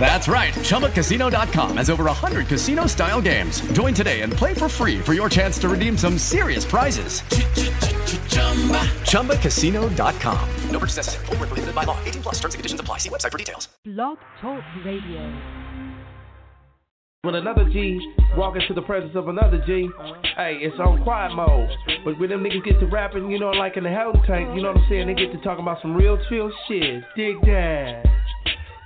That's right. ChumbaCasino.com has over 100 casino style games. Join today and play for free for your chance to redeem some serious prizes. ChumbaCasino.com. No purchase necessary. Full prohibited by law. 18 plus terms and conditions apply. See website for details. Blog Talk Radio. When another G walk into the presence of another G, hey, it's on quiet mode. But when them niggas get to rapping, you know, like in the hell tank, you know what I'm saying? They get to talking about some real chill shit. Dig that.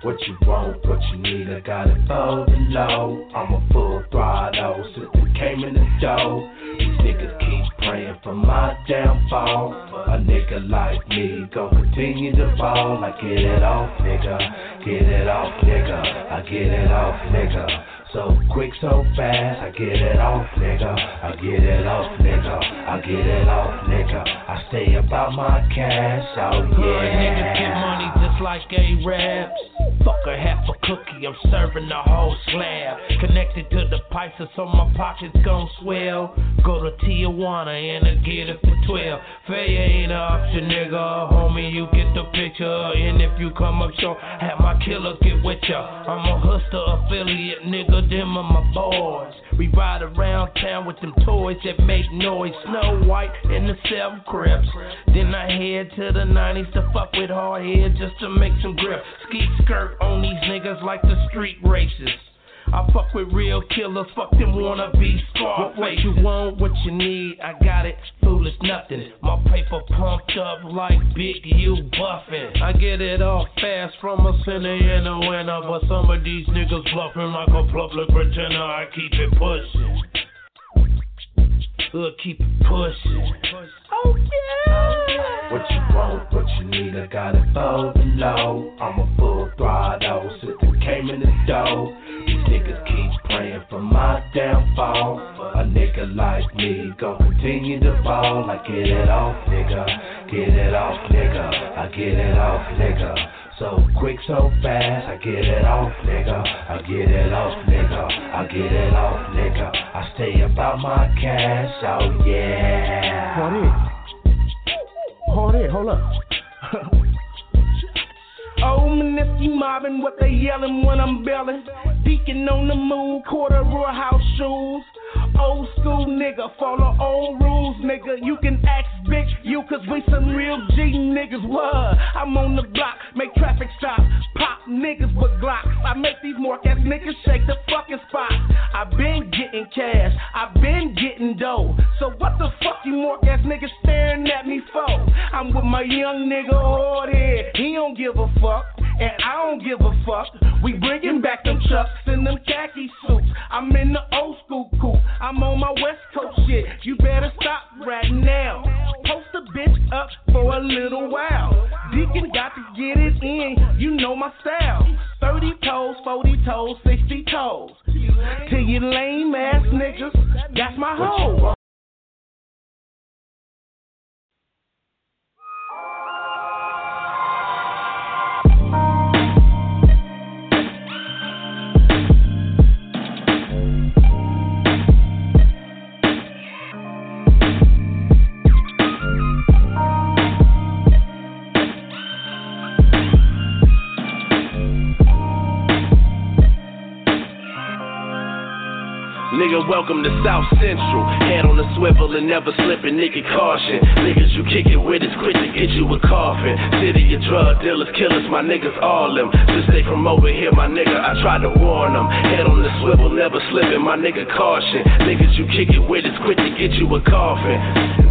What you want, what you need, I got it for the low. I'm a full throttle since it came in the door. These niggas keep praying for my downfall. A nigga like me gon' continue to fall. I get it off, nigga. Get it off, nigga. I get it off, nigga. So quick, so fast, I get it off, nigga. I get it off, nigga. I get it off, nigga. I stay about my cash, oh yeah. Good niggas get money like A-Raps. Fuck a half a cookie, I'm serving the whole slab. Connected to the pipes, so my pockets gon' swell. Go to Tijuana and I get it for 12. Faye ain't an option, nigga. Homie, you get the picture. And if you come up short, have my killer get with ya. I'm a Hustler affiliate, nigga them are my boys. We ride around town with them toys that make noise. Snow White and the seven crips. Then I head to the 90s to fuck with hard head just to make some grip. Ski skirt on these niggas like the street races. I fuck with real killers, fuck them wanna be scar. What you want, what you need, I got it. Foolish nothing. My paper pumped up like Big U buffing. I get it all fast from a center in a winner, but some of these niggas bluffing like a public pretender. I keep it pushing. Hood keep it pushing. Oh yeah. What you want, what you need, I got it for the low. I'm a full throttle, since it came in the door. These niggas keep praying for my downfall. A nigga like me gon' continue to fall. I get it off, nigga. Get it off, nigga. I get it off, nigga. So quick, so fast, I get it off, nigga. I get it off, nigga. I get it off, nigga. I stay about my cash, oh yeah. Hold it. Hold it, hold up. Oh, Maniski mobbing, what they yelling when I'm belling. Deacon on the move, quarter row house shoes. Old school nigga, follow old rules, nigga. You can ask Big U, cause we some real G niggas. What? I'm on the block, make traffic stop. Pop niggas with Glocks. I make these mark niggas shake the fucking spot. I been getting cash, I been getting dough. So what the fuck you mark niggas staring at me for? I'm with my young nigga oh, hard head, he don't give a fuck. And I don't give a fuck. We bringing back them chucks and them khaki suits. I'm in the old school coupe. I'm on my West Coast shit. You better stop right now. Post a bitch up for a little while. Deacon got to get it in. You know my style. 30 toes, 40 toes, 60 toes. To you lame ass niggas, that's my hoe. Nigga, welcome to South Central. Head on the swivel and never slipping, nigga, caution. Niggas you kick it with is quick to get you a coffin. City of drug dealers, killers, my niggas, all them. Just stay from over here, my nigga, I try to warn them. Head on the swivel, never slipping, my nigga, caution. Niggas you kick it with is quick to get you a coffin.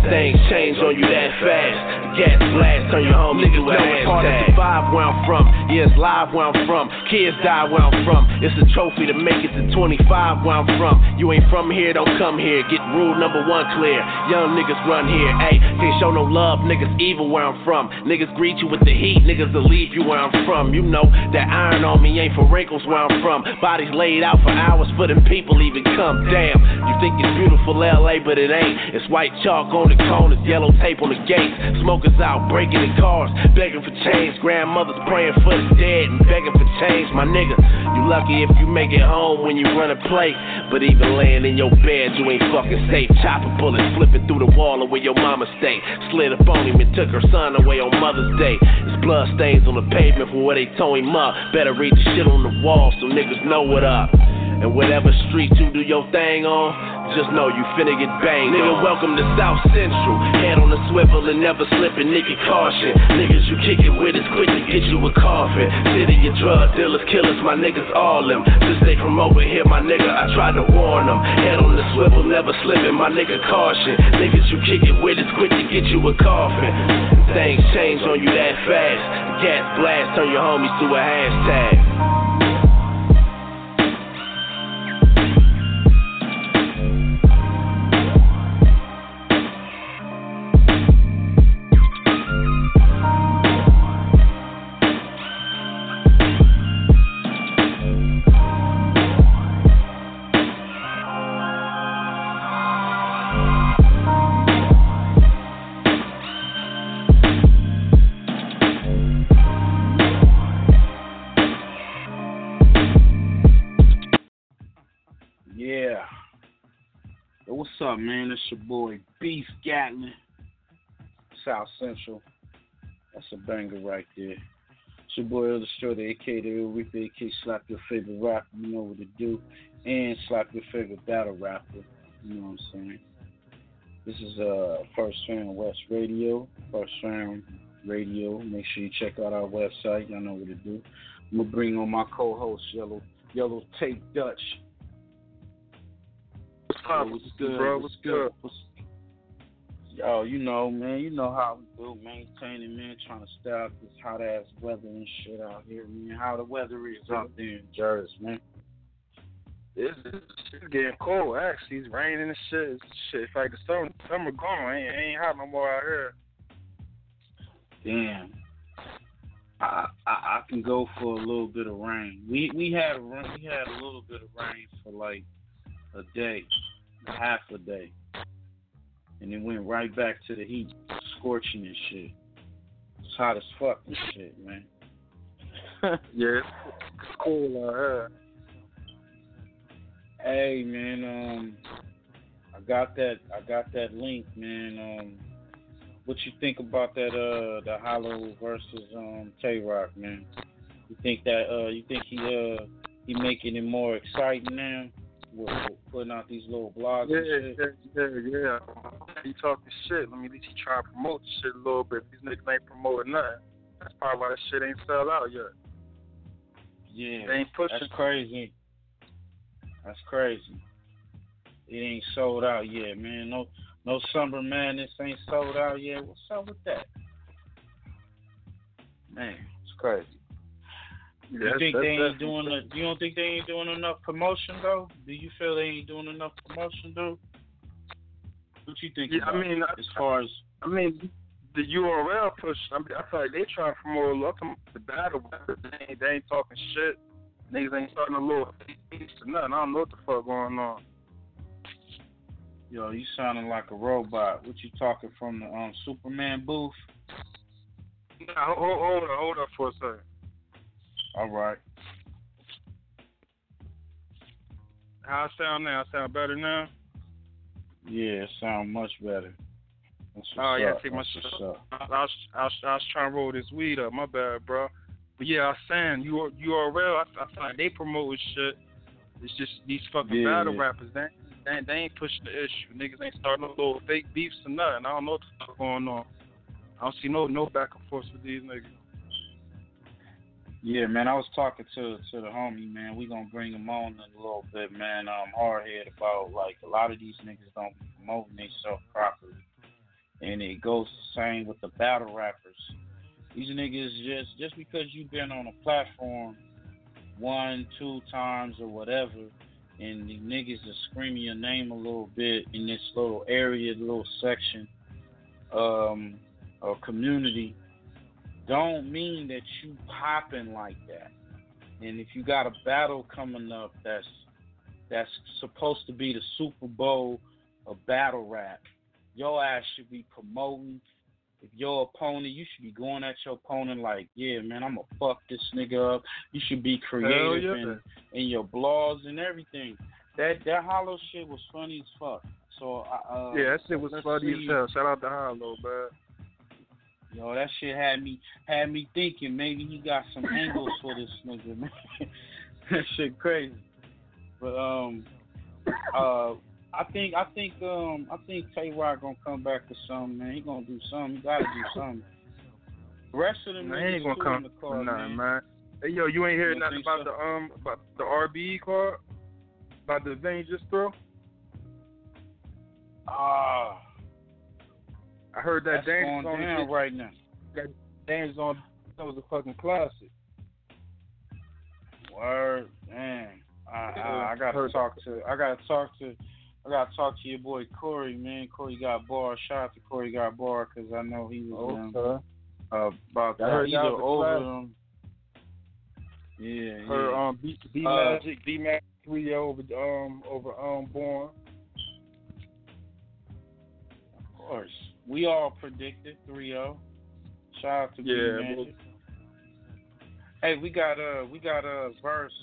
Things change on you that fast. Gas blast, turn your home niggas know it's hard to survive where I'm from. Yeah, it's live where I'm from. Kids die where I'm from. It's a trophy to make it to 25 where I'm from. You ain't from here, don't come here. Get rule number one clear. Young niggas run here. Ayy, can't show no love. Niggas evil where I'm from. Niggas greet you with the heat. Niggas will leave you where I'm from. You know that iron on me ain't for wrinkles where I'm from. Bodies laid out for hours for them people even come. Damn, you think it's beautiful LA, but it ain't. It's white chalk on the corners, yellow tape on the gates. Smokers out breaking in cars, begging for change. Grandmothers praying for the dead and begging for change. My nigga, you lucky if you make it home when you run a play. But even laying in your bed, you ain't fucking safe. Chopper bullets flipping through the wall of where your mama stay. Slid up on him and took her son away on Mother's Day. There's blood stains on the pavement from where they tow him up. Better read the shit on the wall so niggas know what up. And whatever street you do your thing on, just know you finna get banged. Nigga, on. welcome to South Central. Head on the swivel and never slipping, nigga, caution. Niggas you kick it with is quick to get you a coffin. City of drug dealers, killers, my niggas all them. Just stay from over here, my nigga, I tried to warn them. Head on the swivel, never slipping, my nigga, caution. Niggas you kick it with is quick to get you a coffin. Things change on you that fast. Gas blast, turn your homies to a hashtag. Up, man? It's your boy Beef Gatlin, South Central. That's a banger right there. It's your boy Illustrator, aka the Reaper, aka Slap Your Favorite Rapper. You know what to do. And Slap Your Favorite Battle Rapper. You know what I'm saying? This is uh First Round West Radio. First Round Radio. Make sure you check out our website. Y'all know what to do. I'm gonna bring on my co-host Yellow Yellow Tape Dutch. What's What's good, bro? What's, good? What's, yo, you know, man, you know how we do, maintaining, man, trying to stay out this hot ass weather and shit out here, man. How the weather is out there in Jersey, man. It's, it's getting cold. Actually, it's raining and shit. It's shit, it's like the summer, summer gone. Ain't ain't hot no more out here. Damn. I, I I can go for a little bit of rain. We we had we had a little bit of rain for like a day, half a day, and it went right back to the heat, scorching and shit. It's hot as fuck and shit, man. yeah, it's cool out here. Hey man, um, I got that. I got that link, man. Um, what you think about that? Uh, the Hollow versus um Tay Roc, man. You think that? Uh, you think he uh he making it more exciting now? With, putting out these little blogs. Yeah, yeah, yeah, yeah. He talking shit. Let me at least he try to promote the shit a little bit. These niggas ain't promoting nothing. That's probably why that shit ain't sell out yet. Yeah, they ain't pushing. That's crazy. That's crazy. It ain't sold out yet, man. No, no summer madness ain't sold out yet. What's up with that? Man, it's crazy. You think they ain't doing a, You don't think they ain't doing enough promotion though? Do you feel they ain't doing enough promotion though? What you think? Yeah, I mean, as far as I mean, the URL push. I mean, I feel like they trying to promote look the battle. They ain't, they ain't talking shit. Niggas ain't starting a little or nothing. I don't know what the fuck going on. Yo, you sounding like a robot. What you talking from the um Superman booth? Nah, hold, hold on, hold up for a second. All right. How I sound now? I sound better now? Yeah, it sound much better. Oh yeah, up. see my shit. I, I, was, I, was, I was trying to roll this weed up. My bad, bro. But yeah, I saying you are URL. I, I find they promote shit. It's just these fucking yeah, battle yeah. rappers. They, they they ain't pushing the issue. Niggas ain't starting no little fake beefs or nothing. I don't know what the fuck going on. I don't see no no back and forth with these niggas. Yeah, man, I was talking to to the homie, man. We gonna bring him on in a little bit, man. Um, hard head about like a lot of these niggas don't be promoting themselves properly, and it goes the same with the battle rappers. These niggas just just because you've been on a platform one, two times or whatever, and the niggas are screaming your name a little bit in this little area, little section, um, or community, don't mean that you popping like that. And if you got a battle coming up that's that's supposed to be the Super Bowl of battle rap, your ass should be promoting. If your opponent, you should be going at your opponent like, yeah, man, I'm gonna fuck this nigga up. You should be creative yeah. in, in your blogs and everything. That that hollow shit was funny as fuck. So uh, yeah, that shit was funny see. as hell. Shout out to Hollow, man. Yo, that shit had me had me thinking maybe he got some angles for this nigga, man. that shit crazy. But um uh I think I think um I think Tay Roc gonna come back to something, man. He gonna do something. He gotta do something. The rest of them Man, he ain't gonna come the car, nothing, man. man. Hey, yo, you ain't hear nothing about so? the um about the RBE card? About the thing you just threw? Ah, I heard that that's Dangerous going on down right now. that Dangerous on that was a fucking classic. Word, man. I, I, I gotta talk to. I gotta talk to. I gotta talk to your boy Corey, man. Corey got bar. Shout out to Corey got bar because I know he was um, uh, about that either over them. Yeah, Her yeah. um B B Uh, Magic B Magic three over um over um Born. Of course, we all predicted 3-0. Shout out to Yeah, B Magic. Hey, we got uh we got uh verse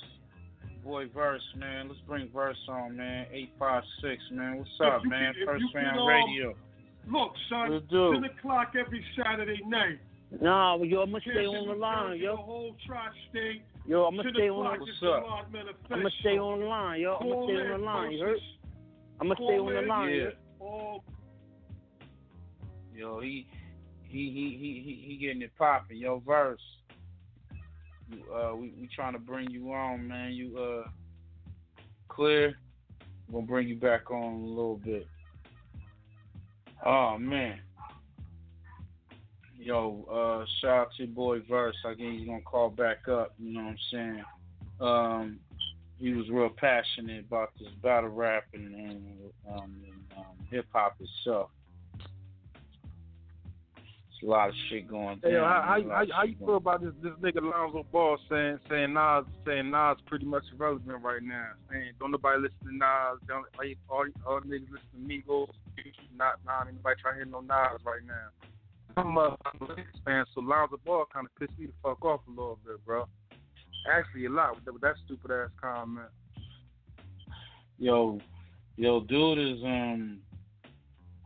boy verse man. Let's bring verse on man. Eight five six man. What's up you man? could- First you could, fan um, radio. Look, son, Let's do. 10 o'clock every Saturday night. Nah, yo, I'm gonna stay on the line, yo. The whole tri-state. Yo, I'm gonna stay on. The, is What's up? I'm gonna stay on the line, yo. I'm gonna stay on the line. You heard? I'm gonna stay on the line. Yeah. yo. all Yo, he he he he he, getting it popping. Yo, verse. You, uh, we we trying to bring you on, man. You uh clear. Gonna bring you back on a little bit. Oh man. Yo, uh, shout out to your boy Verse. I guess he's gonna call back up. You know what I'm saying? Um, he was real passionate about this battle rap and, and, um, um, hip hop itself. A lot of shit going down. how, how, man, a lot how, how you feel about this this nigga Lonzo Ball saying saying Nas saying Nas pretty much irrelevant right now? Saying don't nobody listen to Nas, don't all all, all niggas listen to Migos, not not anybody trying to hear no Nas right now. I'm a I'm a Lakers fan, so Lonzo Ball kind of pissed me the fuck off a little bit, bro. Actually, a lot with that, with that stupid ass comment. yo, yo, dude is um,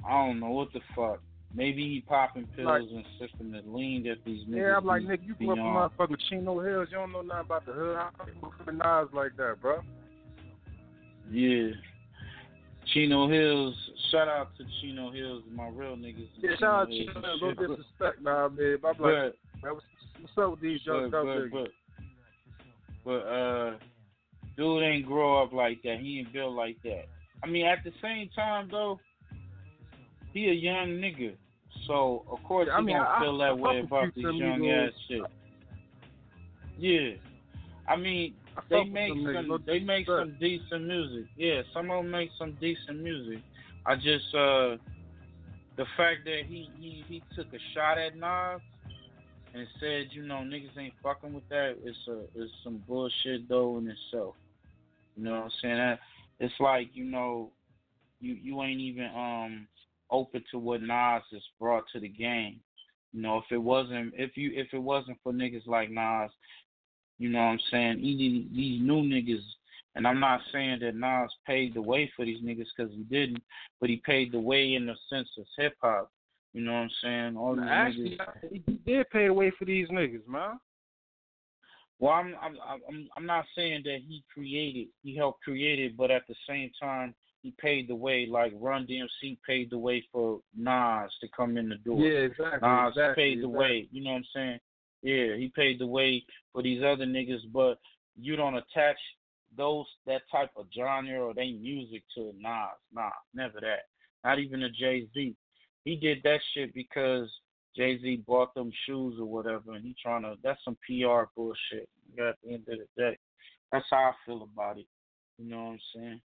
I don't know what the fuck. Maybe he popping pills Like- and sipping the lean that these niggas. Yeah, I'm like, nigga, you grew up in motherfucking Chino Hills. You don't know nothing about the hood. How you look at like that, bro? Yeah. Chino Hills, shout out to Chino Hills, my real niggas. Yeah, shout out to Chino. Hills shit. disrespect, nah, man. But I'm like, man, what's, what's up with these young but, but, but, but, uh, dude ain't grow up like that. He ain't built like that. I mean, at the same time, though, he a young nigga. So, of course, I mean, gonna I- feel that fuck way with about this young ass shit. Yeah. I mean, I they make some they make some decent music. Yeah, some of them make some decent music. I just uh the fact that he he he took a shot at Nas and said, you know, niggas ain't fucking with that. It's a it's some bullshit though in itself. You know what I'm saying? That it's like you know, you you ain't even um open to what Nas has brought to the game. You know, if it wasn't if you if it wasn't for niggas like Nas, you know what I'm saying? Even these new niggas, and I'm not saying that Nas paved the way for these niggas because he didn't, but he paved the way in the sense of hip hop. You know what I'm saying? All these Actually, niggas. he did pay the way for these niggas, man. Well, I'm I'm I'm I'm not saying that he created, he helped create it, but at the same time, he paved the way. Like Run DMC paved the way for Nas to come in the door. Yeah, exactly. Nas exactly, paved the exactly. way. You know what I'm saying? Yeah, he paved the way for these other niggas, but you don't attach those that type of genre or they music to Nas. Nah, never that. Not even a Jay Z. He did that shit because Jay Z bought them shoes or whatever, and he trying to. That's some PR bullshit. At the end of the day, that's how I feel about it. You know what I'm saying?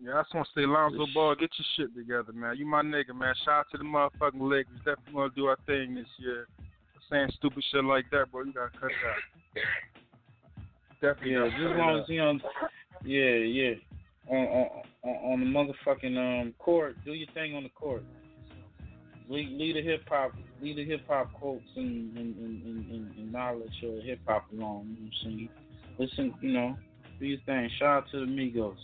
Yeah, I just want to say, Lonzo Ball, get your shit together, man. You my nigga, man. Shout out to the motherfucking Lakers. Definitely gonna do our thing this year. Saying stupid shit like that, bro, you gotta cut it out. Definitely. Yeah, just as long as he on. Yeah, yeah. On on on on the motherfucking um court, do your thing on the court. Lead, lead the hip hop, lead the hip hop quotes and and, and, and, and, knowledge of hip hop along. You know what I'm saying? Listen, you know, do your thing. Shout out to the Migos.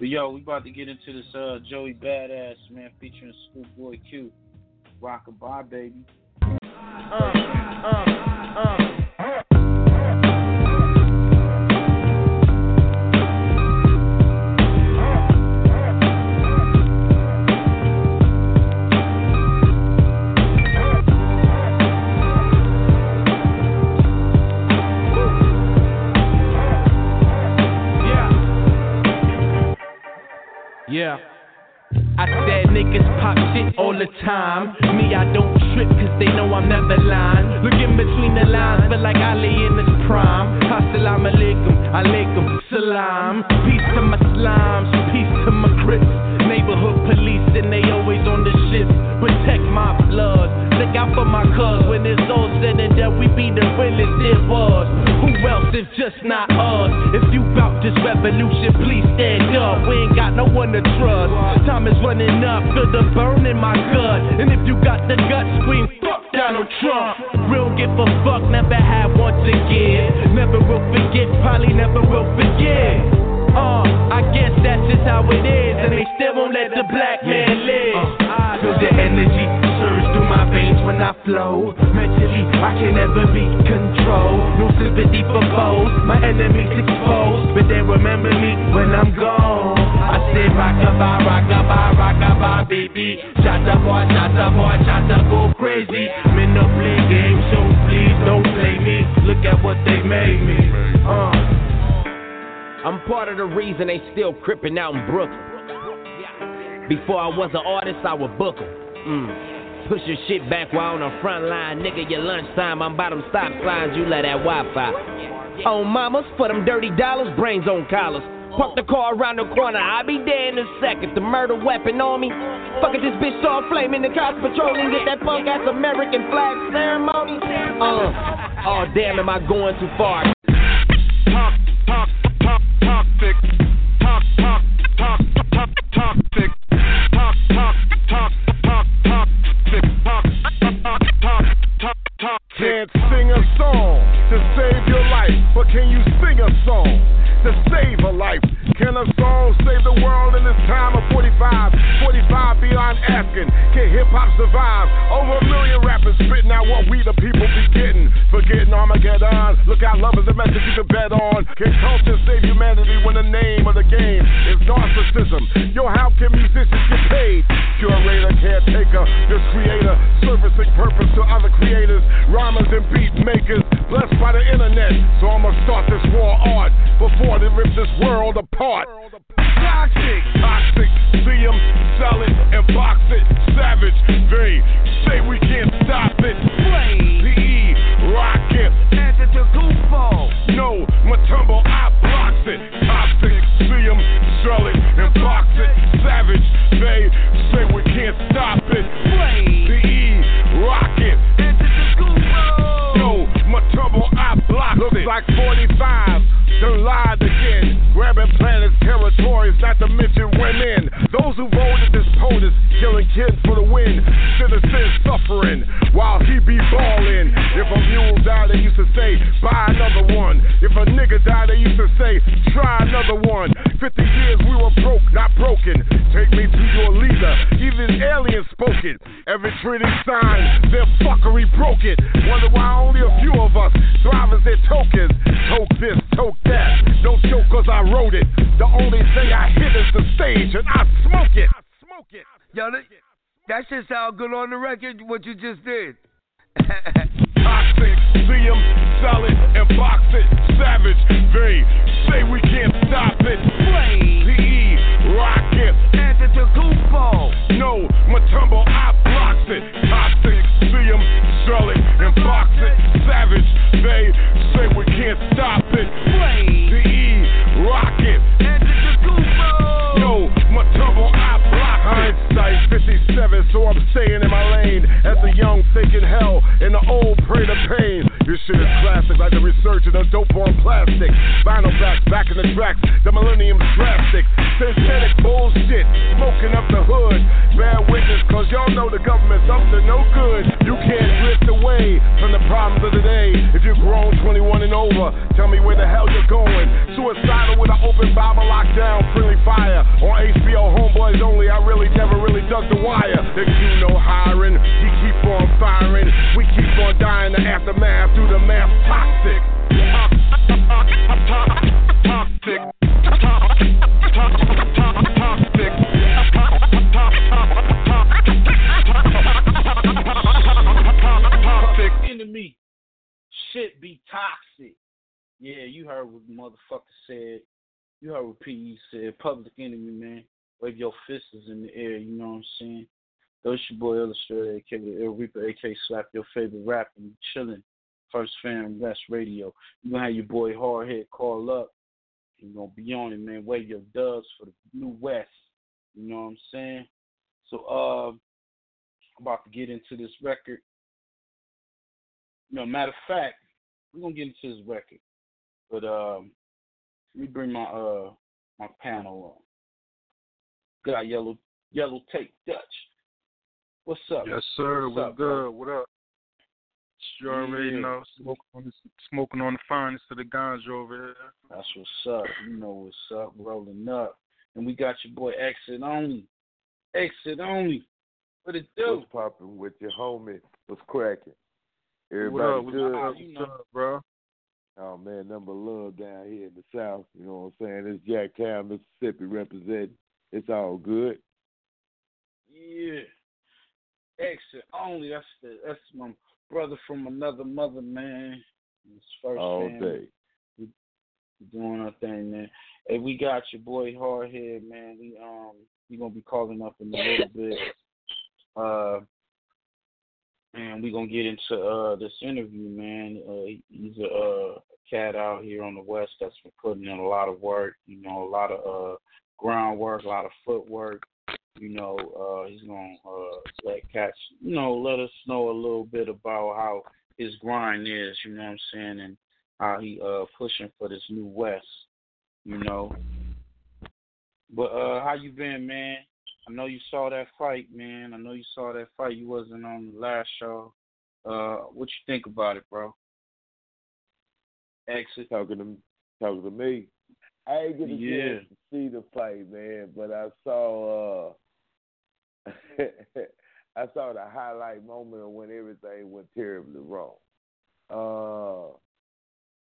But yo, we about to get into this uh Joey Badass man featuring Schoolboy Q. Rockabye baby. Yeah. I said niggas pop shit all the time. Me, I don't trip cause they know I'm never lying. Look in between the lines, feel like Ali in his prime. Assalamu alaikum, alaikum, salam. Peace to my slimes, peace to my crips. Neighborhood police and they always on the shit. Protect my blood, look out for my cuz. When it's all said and done, we be the realest it was. Who else if just not us? If you bout this revolution, please stand up. We ain't got no one to trust. Time is running up, feel the burn in my gut. And if you got the guts, scream fuck Donald Trump. Real give a fuck, never had to give. Never will forget, probably never will forget. Uh, I guess that's just how it is, and they still won't let the black man live. I feel the energy surge through my veins when I flow. Mentally, I can never be controlled. No sympathy for foes, my enemies exposed, but they remember me when I'm gone. I say rockabye, rockabye, rockabye, baby. Shut up, boy, shut up, boy, shut up, go crazy. Men no play games, so please don't play me. Look at what they made me. Uh. I'm part of the reason they still crippin' out in Brooklyn. Before I was an artist, I would book 'em. Mm. Push your shit back while on the front line. Nigga, your lunchtime, I'm by them stop signs, you let that Wi Fi. On mamas, for them dirty dollars, brains on collars. Park the car around the corner, I'll be there in a second. The murder weapon on me. Fuck it, this bitch saw flame in the cops patrolling. Get that punk ass American flag ceremony. Uh, oh damn, am I going too far? Talk, Can't sing a song to save your life, but can you sing a song to save a life? Can a song save the world in this time of 45? 45 beyond asking, can hip hop survive? Over a million rappers spitting out what we the people be getting. Forgetting Armageddon, look out, love is a message you can bet on. Can culture save humanity when the name of the game is narcissism? Yo, how can musicians get paid? Curator, caretaker, this creator, servicing purpose to other creators, rhymers and beat makers, blessed by the internet. So I'ma start this war art before they rip this world apart. Toxic, toxic, see 'em, sell it, and box it. Savage, they say we can't stop it. Play, PE, rocket, answer to Goofball. No, Mutombo, I blocks it. Toxic, see 'em, sell it, and box it. Savage, they say we can't stop it. PE, Mutombo, I blocks Looks it. like 45, done lied again. Grabbing planets, territories, not to mention women. Those who voted this POTUS, killing kids for the win. Citizens suffering while he be balling. If a mule died, they used to say, buy another one. If a nigga died, they used to say, try another one. 50 years we were broke, not broken. Take me to your leader. Even aliens spoke it. Every treaty signed, their fuckery broke it. Wonder why only a is the stage and I smoke it. Yo, that, that shit sound good on the record, what you just did. Toxic, see 'em, sell it, and box it. Savage, they say we can't stop it. Play. PE, rocket, answer to Goofball. No, Mutombo, I blocks it. Toxic, see 'em, sell it, and box it. Savage, they say we can't stop it. PE, 67, so I'm staying in my lane. As a young, thinking hell, and the old, pray to pain. Your shit is classic, like the resurgence of dope on plastic. Vinyl back, back in the tracks, the millennium's drastic. Synthetic bullshit, smoking up the hood. Bad witness, cause y'all know the government's up to no good. You can't drift away from the problems of the day. If you're grown 21 and over, tell me where the hell you're going. Suicidal with an open Bible lockdown, friendly fire. On HBO Homeboys Only, I really never really dug the wire. The you know hiring, we keep on firing. We keep on dying the aftermath through the math toxic. Toxic. Enemy. Shit be toxic. Yeah, you heard what the motherfucker said. You heard what PE said. Public enemy, man. Wave your fists in the air, you know what I'm saying? Those your boy Illustrator, aka Ill Reaper, aka Slap Your Favorite Rapper. You chillin'. First Fam West Radio. You gonna have your boy Hardhead call up. You gonna be on it, man. Wave your dubs for the New West. You know what I'm saying? So, uh, about to get into this record. You know, matter of fact, we're gonna get into this record. But um let me bring my uh my panel on. Got yellow yellow tape Dutch. What's up? Yes, sir. What's, What's, up, bro? good? What up? You already Yeah. know, smoking on, the, smoking on the finest of the ganja over here. That's what's up. You know what's up, rolling up. And we got your boy Exit Only. Exit Only. What it do? What's popping with your homie? What's cracking? What Everybody up? What's good? up? What's up, bro? Oh man, number love down here in the South. You know what I'm saying? It's Jacktown, Mississippi representing. It's all good. Yeah. Exit Only. That's the that's my brother from another mother, man. His first All man. day. We doing our thing, man. Hey, we got your boy Hardhead, man. We um we gonna be calling up in a little bit. Uh and we gonna get into uh this interview, man. Uh he's a uh, cat out here on the west that's been putting in a lot of work, you know, a lot of uh groundwork, a lot of footwork. You know, uh he's gonna uh let cats you know, let us know a little bit about how his grind is, you know what I'm saying, and how he uh pushing for this new West, you know. But uh how you been, man? I know you saw that fight, man. I know you saw that fight. You wasn't on the last show. Uh what you think about it, bro? Exit. Talking to talking to me. I ain't get a Yeah. chance to see the fight, man, but I saw uh I saw the highlight moment of when everything went terribly wrong. Uh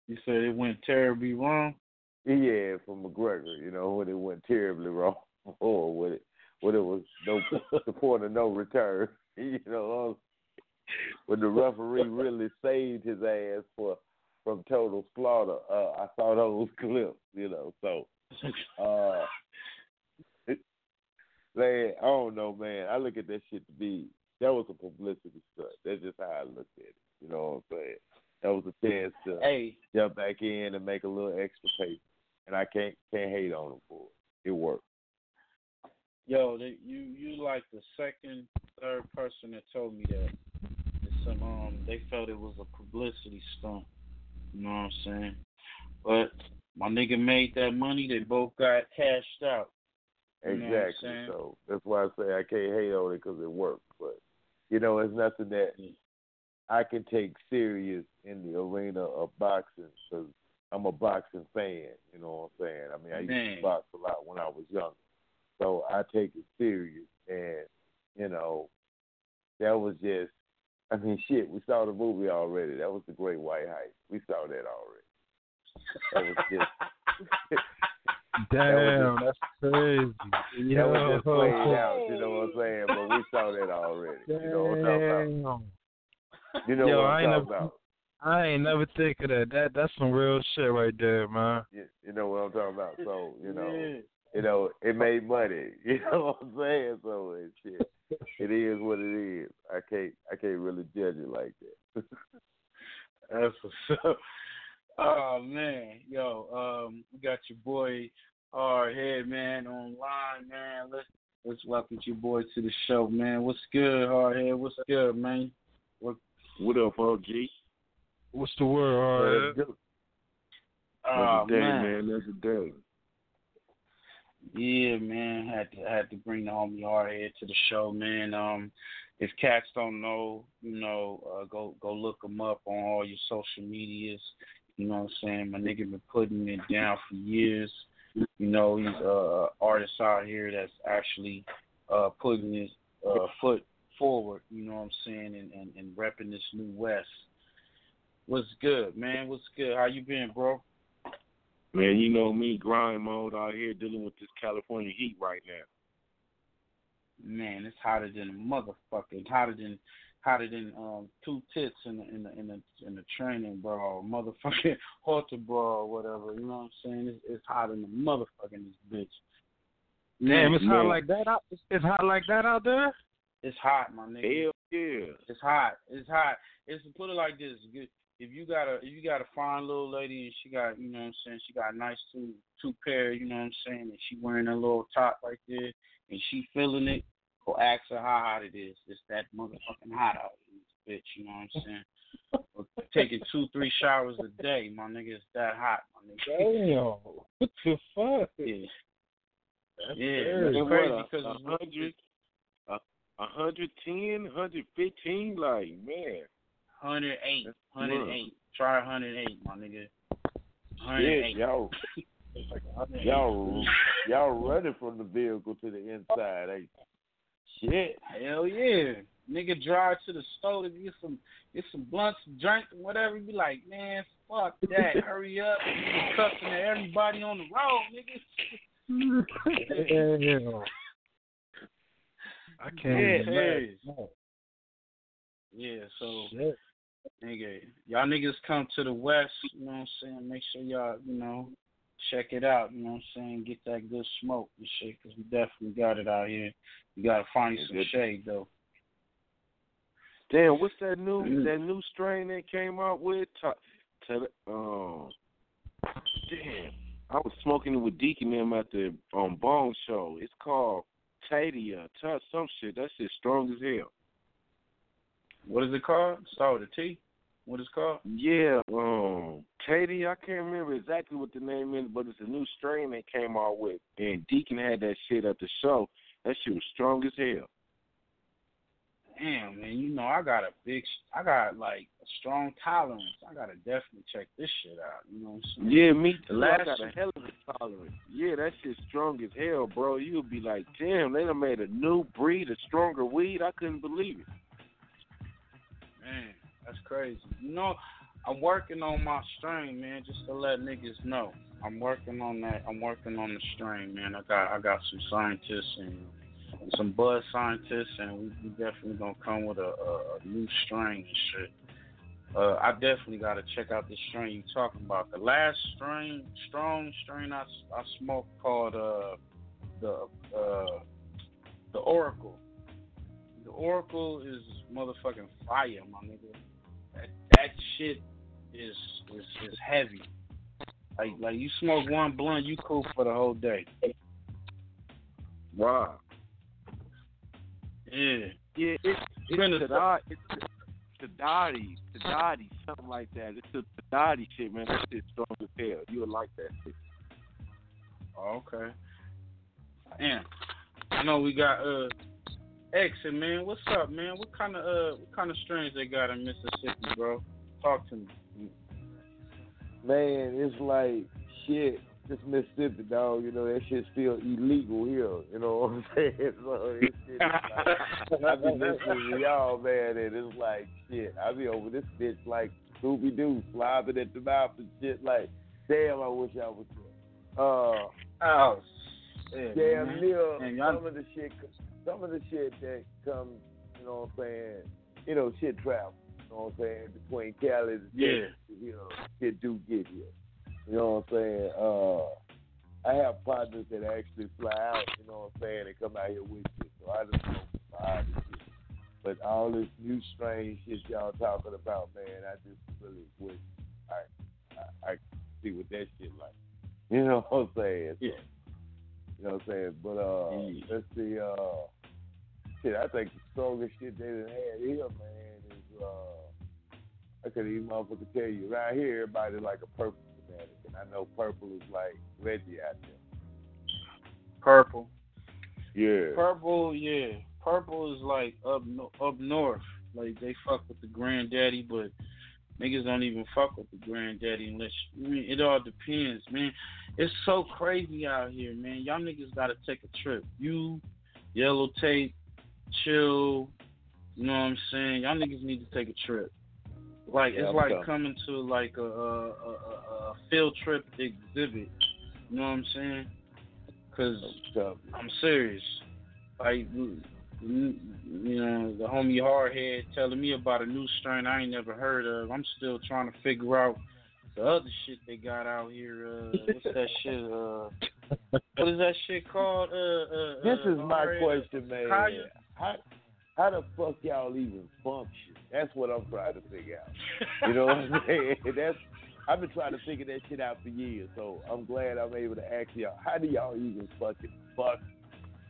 You said it went terribly wrong? Yeah, for McGregor, you know, when it went terribly wrong or when it when it was no the point of no return. You know, when the referee really saved his ass for from total slaughter. Uh I saw those clips, you know, so uh man, I don't know, man. I look at that shit to be that was a publicity stunt. That's just how I looked at it. You know what I'm saying? That was a chance to Hey. jump back in and make a little extra paper. And I can't can't hate on him for it. It worked. Yo, the, you you like the second, third person that told me that. Some um they felt it was a publicity stunt. You know what I'm saying? But my nigga made that money. They both got cashed out. Exactly. so that's why I say I can't hate on it because it worked. But you know, it's nothing that I can take serious in the arena of boxing because I'm a boxing fan. You know what I'm saying? I mean, I used to box a lot when I was younger, so I take it serious. And you know, that was just. I mean, shit. We saw the movie already. That was the Great White Hype. We saw that already. That was just. Damn, That that's crazy. That was just Yo. played out, you know what I'm saying? But we saw that already. You know what I'm talking about? You know Yo, what I I'm ain't talking never, about. I ain't never think of that. That that's some real shit right there, man. You, you know what I'm talking about. So, you know, Yeah. you know, it made money. You know what I'm saying? So it's shit. It is what it is. I can't I can't really judge it like that. That's what's up. Oh man, yo, um, we got your boy R Head man online, man. Let's let's welcome your boy to the show, man. What's good, Hardhead? What's good, man? What What up, OG? What's the word? That's good. Oh That's a day, man. man. That's a day. Yeah, man. Had to had to bring the homie Hardhead to the show, man. Um, if cats don't know, you know, uh, go go look him up on all your social medias. You know what I'm saying? My nigga been putting it down for years. You know, he's a artist out here that's actually uh putting his uh foot forward, you know what I'm saying, and, and, and repping this new West. What's good, man? What's good? How you been, bro? Man, you know me, grind mode out here dealing with this California heat right now. Man, it's hotter than a motherfucker. Hotter than hotter than um two tits in the in the in the in the training bra or motherfucking halter bra or whatever. You know what I'm saying? It's, it's hotter than a motherfucking this bitch. Damn, it's hot man, like that out. It's, it's hot like that out there. It's hot, my nigga. Hell yeah. It's hot. It's hot. It's put it like this. If if you got a if you got a fine little lady and she got you know what I'm saying she got a nice two two pair you know what I'm saying and she wearing a little top right there and she feeling it, go ask her how hot it is. It's that motherfucking hot out in bitch. You know what I'm saying? Or taking two three showers a day, my nigga. It's that hot, my nigga. Damn. What the fuck? Yeah. That's Yeah, crazy. it's crazy uh, because a it's- hundred, a a hundred ten, hundred fifteen. Like man, 108, 108. Try 108, my nigga. Shit, 108. y'all, y'all, y'all running from the vehicle to the inside, ain't you? Shit. Hell yeah. Nigga drive to the store to get some get some blunts, drink, whatever. Be like, man, fuck that. Hurry up. You cussing at everybody on the road, nigga. Damn. I can't Yeah, hey. imagine. Yeah, so Shit. nigga, y'all niggas come to the west, you know what I'm saying? Make sure y'all, you know, check it out, you know what I'm saying? Get that good smoke and shit, because we definitely got it out here. You gotta find you some Good. shade though. Damn, what's that new Mm. that new strain they came out with? To, to the, um, damn, I was smoking it with Deacon them at the um Bone Show. It's called Tadia, Touch some shit. That shit strong as hell. What is it called? Start with a T. What is it called? Yeah, um, Katie, I can't remember exactly what the name is, but it's a new strain they came out with, and Deacon had that shit at the show. That shit was strong as hell. Damn, man, you know I got a big, I got like a strong tolerance. I gotta definitely check this shit out. You know what I'm saying? Yeah, me The too. last I got a hell of a tolerance. Yeah, that shit's strong as hell, bro. You'll be like, damn, they done made a new breed of stronger weed. I couldn't believe it. Man, that's crazy. You know, I'm working on my strain, man, just to let niggas know. I'm working on that. I'm working on the strain, man. I got I got some scientists and, some bud scientists, and we, we definitely gonna come with a, a, a new strain and shit. Uh, I definitely gotta check out this strain you talking about. The last strain, strong strain I, I smoked called uh the uh the Oracle. The Oracle is motherfucking fire, my nigga. That that shit is is is heavy. Like like you smoke one blunt, you cool for the whole day. Wow. Yeah. Yeah, it's it's Been a- Tadati, it's Tadati, Tadati, something like that. It's the Tadati shit, man. That shit's strong as hell. You would like that shit. Oh, okay. Damn. I know we got uh Exit man. What's up, man? What kind of uh what kind of strains they got in Mississippi, bro? Talk to me. Man, it's like shit. This Mississippi dog, you know that shit's still illegal here. You know what I'm saying? So it's shit is like, I be listening to y'all, man, and it's like shit. I be over this bitch like Scooby Doo, slobbing at the mouth and shit. Like, damn, I wish I was here. Uh, Oh, shit, damn man. near some of the shit, some of the shit that comes, you know what I'm saying? You know, shit travel. You know what I'm saying? Between Cali and Yeah. You know, shit do get here. You know what I'm saying? Uh, I have partners that actually fly out, you know what I'm saying, and come out here with you. So I just know the shit. But all this new strange shit y'all talking about, man, I just really wish I I, I see what that shit like. You know what I'm saying? Yeah. You know what I'm saying? But uh let's see, uh shit, I think the strongest shit they done had here, man, is uh I couldn't even motherfucker tell you. Around here, everybody like a purple fanatic, and I know purple is like Reggie out there. Purple. Yeah. Purple, yeah. Purple is like up no- up north. Like they fuck with the granddaddy, but niggas don't even fuck with the granddaddy unless I mean, it all depends, man. It's so crazy out here, man. Y'all niggas gotta take a trip. You, yellow tape, chill. You know what I'm saying? Y'all niggas need to take a trip. Like Yeah, it's like coming. coming to like a, a, a, field trip exhibit. You know what I'm saying? Cause I'm serious. Like you know, the homie Hardhead telling me about a new strain I ain't never heard of. I'm still trying to figure out the other shit they got out here. Uh, what's that shit? Uh, what is that shit called? Uh, uh, This uh, is my question, man. Kaya? How how the fuck y'all even function? That's what I'm trying to figure out. You know what I'm saying? That's I've been trying to figure that shit out for years. So I'm glad I'm able to ask y'all. How do y'all even fucking fuck?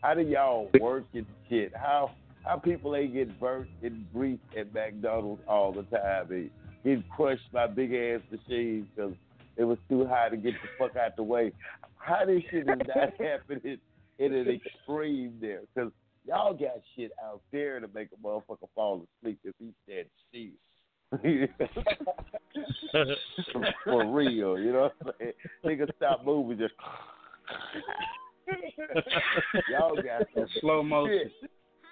How do y'all work and shit? How how people ain't get burnt and greased at McDonald's all the time? They get crushed by big ass machines because it was too high to get the fuck out the way. How this shit is not happening in an extreme there? Because y'all got shit out there to make a motherfucker fall asleep if he's dead still. For real, you know what I'm saying? Nigga stop moving just Y'all got some Slow motion.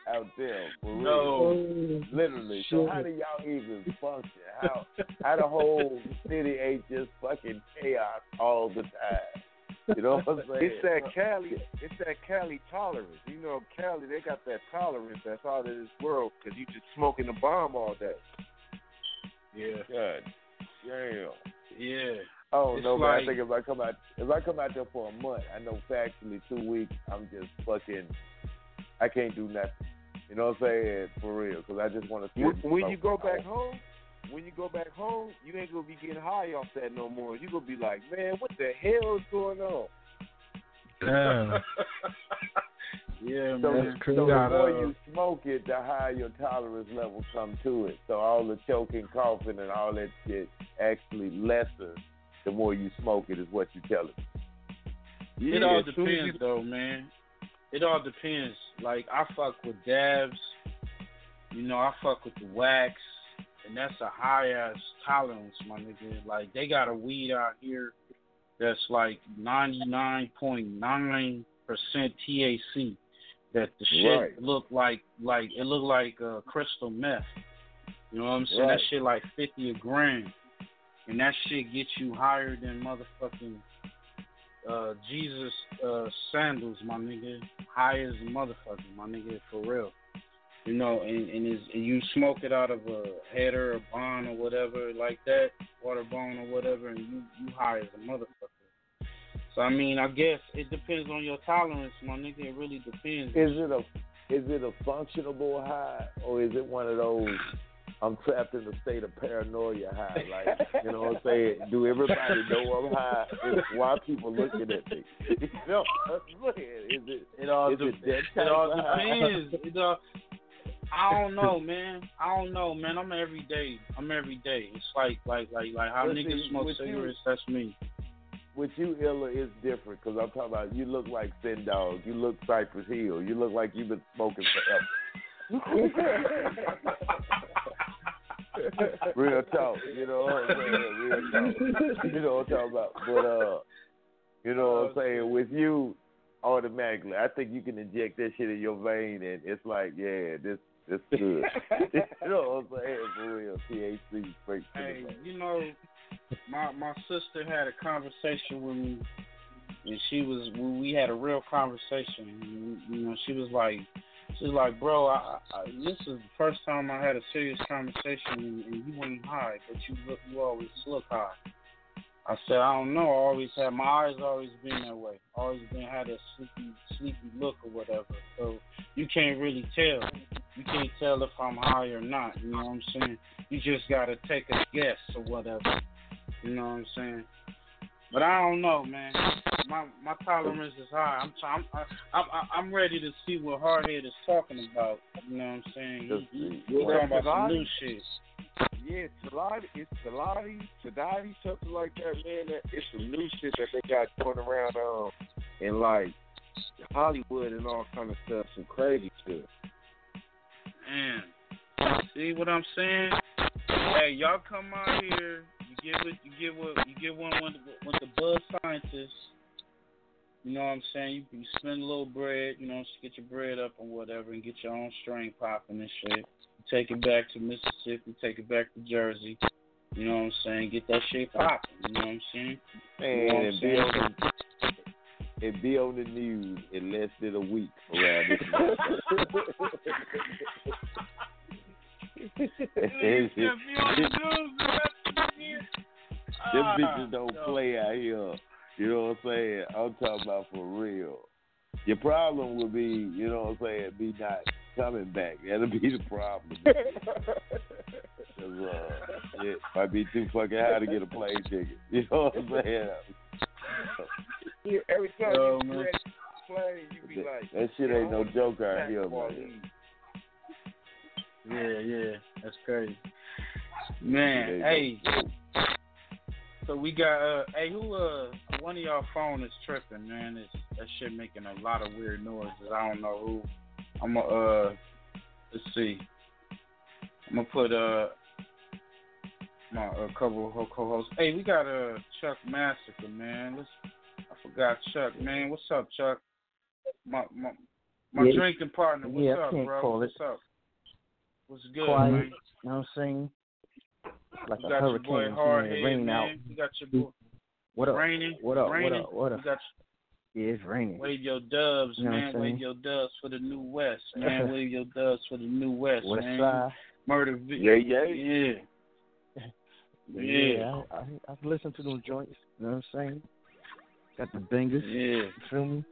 out there for real. No. Literally. So how do y'all even function? How how the whole city ain't just fucking chaos all the time? You know what I'm saying? It's that Cali. It's that Cali tolerance. You know, Cali, they got that tolerance that's out of this world because you just smoking the bomb all day. Yeah. God damn. Yeah. Oh It's no, man! I think if I come out, if I come out there for a month, I know factually two weeks, I'm just fucking, I can't do nothing. You know what I'm saying? For real, because I just want to. When, when you go back home, when you go back home, you ain't gonna be getting high off that no more. You gonna be like, man, what the hell is going on? Damn. Yeah, So, man. so the more uh, you smoke it, the higher your tolerance level come to it. So all the choking, coughing, and all that shit actually lesser the more you smoke it, is what you tell it. it all depends, though, man. It all depends. Like I fuck with dabs, you know, I fuck with the wax, and that's a high ass tolerance, my nigga. Like they got a weed out here that's like ninety nine point nine percent THC. That the shit Right. look like like it look like uh, crystal meth. You know what I'm saying? That shit like fifty a gram, and that shit gets you higher than motherfucking uh, Jesus uh, sandals, my nigga. High as a motherfucker, my nigga, for real. You know, and, and, is, and you smoke it out of a header, a bong, or whatever like that, water bong or whatever, and you you high as a motherfucker. So I mean, I guess it depends on your tolerance, my nigga. It really depends. Is it a is it a functionable high or is it one of those I'm trapped in a state of paranoia high? Like you know what I'm saying? Do everybody know I'm high? Why people looking at me? You know what I'm saying? Is it It all is de- it that it all depends. It all, I don't know, man. I don't know, man. I'm every day. I'm every day. It's like like like like how niggas smoke with you- cigarettes. That's me. With you, Illa, it's different because I'm talking about you look like Snoop Dogg. You look Cypress Hill. You look like you've been smoking forever. Real talk, you know what I'm saying? Real talk. You know what I'm talking about. But uh you know what I'm saying? With you, automatically, I think you can inject that shit in your vein and it's like, yeah, this this good. you know what I'm saying? For real. THC straight Hey, you know, my my sister had a conversation with me, and she was we had a real conversation. You know, she was like, she was like, bro, I, I, this is the first time I had a serious conversation, and, and you ain't high, but you look, you always look high. I said, I don't know. I always had my eyes always been that way. Always been had that sleepy, sleepy look or whatever. So you can't really tell. You can't tell if I'm high or not. You know what I'm saying? You just gotta take a guess or whatever. You know what I'm saying? But I don't know, man. My my tolerance is high. I'm trying. I'm I'm I'm ready to see what Hardhead is talking about. You know what I'm saying? He, he, he's talking about some new shit. Yeah, Salati, it's Salati, Sadati, something like that, man. That, it's some new shit that they got going around um in like Hollywood and all kind of stuff, some crazy shit. Man, see what I'm saying? Hey, y'all come out here. You get what you get what you get one with, with the buzz scientists. You know what I'm saying? You, you spend a little bread, you know, get your bread up or whatever, and get your own string popping and shit. You take it back to Mississippi, take it back to Jersey. You know what I'm saying? Get that shit popping. You know what I'm saying? You know what I'm and be saying? on the, and be on the news in less than a week around this motherfucker. Them bitches don't play out here. You know what I'm saying? I'm talking about for real. Your problem would be, you know what I'm saying, be not coming back. That'll be the problem. 'Cause, uh, it might be too fucking high to get a plane ticket. You know what I'm saying? Yeah, every time Yo, you man. press play, you be like, That shit ain't no joke out here, Basketball man. Yeah, yeah, that's crazy. Man, Yeah, hey. So we got uh hey who uh one of y'all phone is tripping, man. It's that shit making a lot of weird noises. I don't know who. I'm gonna uh let's see. I'm gonna put uh my uh, couple of co-hosts. Hey, we got uh Chuck Massacre, man. Let's I forgot Chuck, man. What's up, Chuck? My my my Yeah. drinking partner. What's Yeah, up, bro? What's up? What's good, Quiet. man? You know what I'm saying? Like You a got your hurricane, boy man, Hardhead, man. out. You got your boy What up? Raining. What up? Raining. What up? What up? You got Yeah, it's raining. wave your dubs, You know man. Wave your dubs for the new West, man. wave your dubs for the new West, West man. side. Murder. Vi- Yeah, yeah. Yeah. Yeah, I, I I've listened to those joints. You know what I'm saying? Got the bangers. Yeah. You feel me?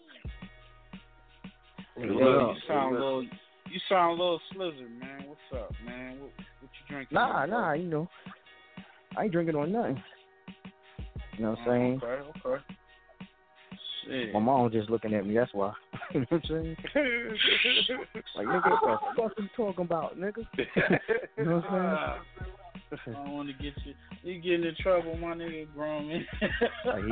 Hey, What you sound a little. You sound a little slizzard, man. What's up, man? What, what you drinking? Nah, bro? nah, you know, I ain't drinking on nothing. You know what I'm mm, saying? Okay, okay. Shit. My mom just looking at me. That's why. you know what I'm saying? Like, nigga, what the fuck you talking about, nigga? you know what I'm saying? I don't want to get you. You getting in trouble, my nigga, grown man. Like he,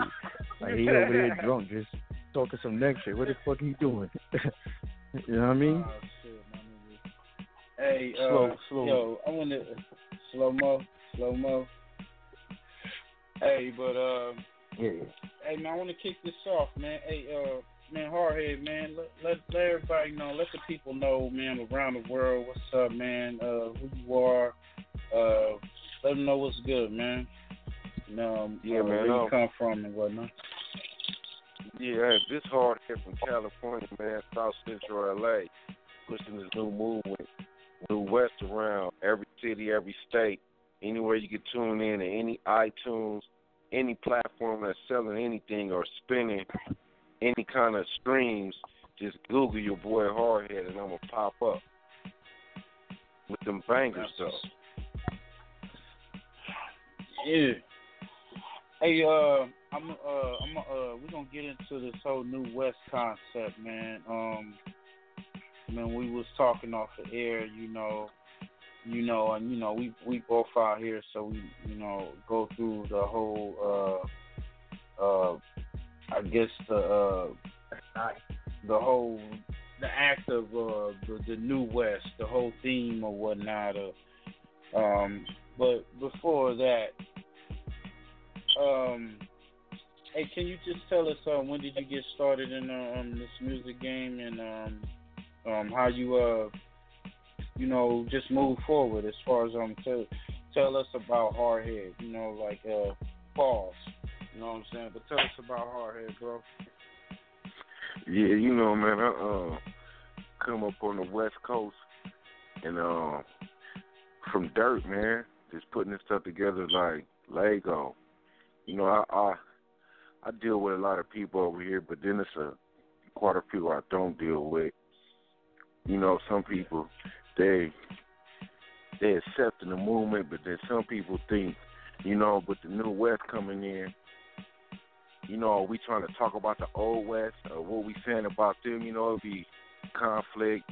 like he over there drunk, just talking some next shit. What the fuck he doing? you know what I mean? Oh, shit. Hey, uh, Slow, slow. yo, I want to slow mo, slow mo. Hey, but uh, Yeah. hey man, I want to kick this off, man. Hey, uh, man, hardhead, man. Let, let let everybody know, let the people know, man, around the world, what's up, man. Uh, who you are. Uh, let them know what's good, man. You know, Yeah, uh, man, Where you um, come from and whatnot. Yeah, this Hardhead from California, man, South Central LA, pushing this new movement, new West around every city, every state, anywhere you can tune in, and any iTunes, any platform that's selling anything or spinning any kind of streams, just Google your boy Hardhead and I'm gonna pop up with them bangers though. Yeah. Hey, uh, I'm uh, I'm uh, we're gonna get into this whole new West concept, man. Um, I mean, we was talking off the air, you know, you know, and you know, we we both out here, so we, you know, go through the whole, uh, uh, I guess the, uh, the whole, the act of uh, the the new West, the whole theme or whatnot. Of, um, but before that, um, hey, can you just tell us uh, when did you get started in uh, um, this music game and um, um, how you uh, you know, just move forward as far as um, to tell us about Hardhead, you know, like uh, pause, you know what I'm saying? But tell us about Hardhead, bro. Yeah, you know, man, I uh, come up on the West Coast and uh, from dirt, man, just putting this stuff together like Lego. You know, I, I I deal with a lot of people over here, but then it's a quite a few I don't deal with. You know, some people they they accepting the movement, but then some people think, you know, with the new West coming in, you know, are we trying to talk about the old West or what we saying about them? You know, it'll be conflict.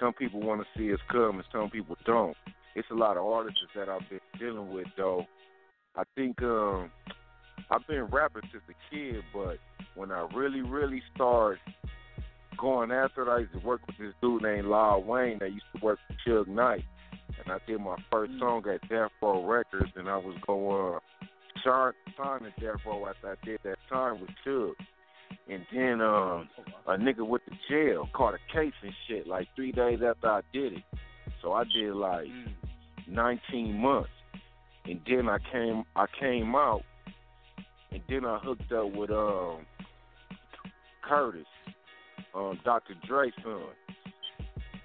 Some people want to see us come, and some people don't. it's a lot of artists that I've been dealing with though. I think um I've been rapping since a kid, but when I really, really started going after it, I used to work with this dude named Lyle Wayne that used to work with Suge Knight. And I did my first song at Death Row Records, and I was going uh, sign sign at Death Row after I did that time with Suge. And then um, a nigga went to jail, caught a case and shit, like three days after I did it. So I did like 19 months, and then I came I came out, and then I hooked up with um Curtis, um Dr. Dre's son,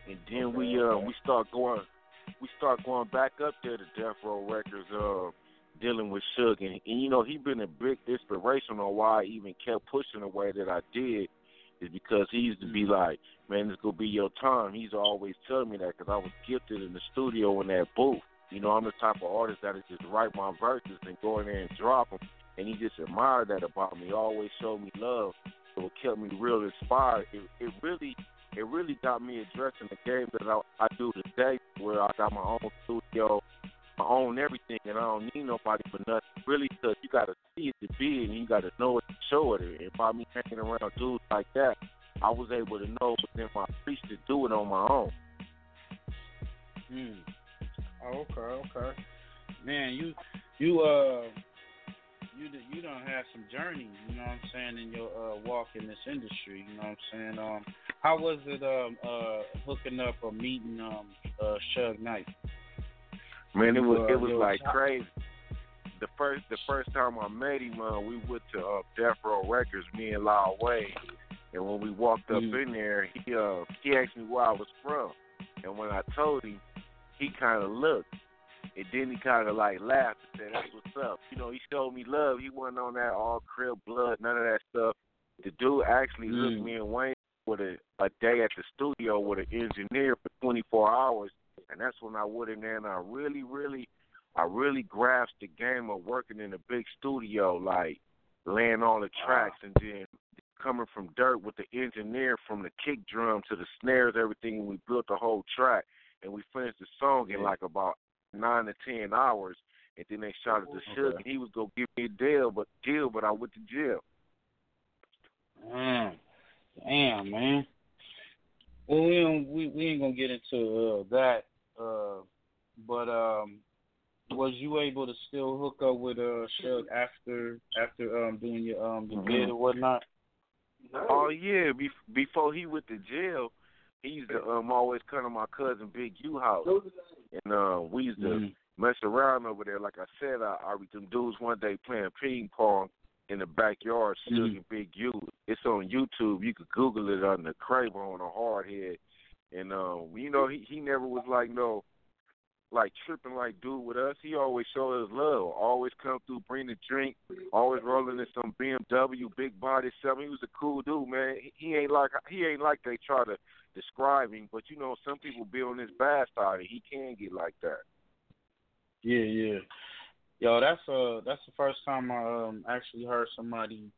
and then we uh we start going we start going back up there to Death Row Records, uh, dealing with Suge, and, and you know he been a big inspiration on why I even kept pushing the way that I did, is because he used to be like, man, it's gonna be your time. He's always telling me that because I was gifted in the studio in that booth. You know, I'm the type of artist that is just write my verses and go in there and drop them, and he just admired that about me. He always showed me love, it kept me real inspired. It, it really it really got me addressing the game that I, I do today, where I got my own studio, I own everything, and I don't need nobody for nothing. Really, because you got to see it to be and you got to know it to show it. And by me hanging around dudes like that, I was able to know within my reach to do it on my own. Hmm. Oh, okay, okay. Man, you you uh you d- you don't have some journey, you know what I'm saying, in your uh walk in this industry, you know what I'm saying? Um how was it um uh hooking up or meeting um uh Suge Knight? Man, it was Uh, it was like crazy. The first the first time I met him, uh, we went to uh, Death Row Records, me and Lyle Wayne, and when we walked up Mm. in there, he uh he asked me where I was from, and when I told him, he kind of looked, and then he kind of like laughed and said, "That's what's up." You know, he showed me love. He wasn't on that all Crip blood, none of that stuff. The dude actually hooked Mm. me and Wayne with a a day at the studio with an engineer for 24 hours, and that's when I went in there and I really, really, I really grasped the game of working in a big studio, like laying all the tracks and then coming from dirt with the engineer from the kick drum to the snares, everything. And we built the whole track, and we finished the song in like about nine to ten hours. And then they shot it to Suge, and he was gonna give me a deal, but deal, but I went to jail. Damn. Damn, man. Well, we don't, we we ain't gonna get into uh, that, uh, but um, was you able to still hook up with uh Suge after after um doing your um the bid or whatnot? Oh yeah, be- before he went to jail, he used to um always come to my cousin Big U house, and uh, we used to Mhm. mess around over there. Like I said, I, I them dudes one day playing ping pong in the backyard, Suge and Big U. It's on YouTube. You could Google it under Kramer on a hard head, and um, you know he he never was like no. Like tripping like dude with us, he always showed us love. Always come through, bring the drink. Always rolling in some BMW, big body seven. He was a cool dude, man. He, ain't like he ain't like they try to describe him, but you know some people be on his bad side. and He can get like that. Yeah, yeah. Yo, that's uh that's the first time I um actually heard somebody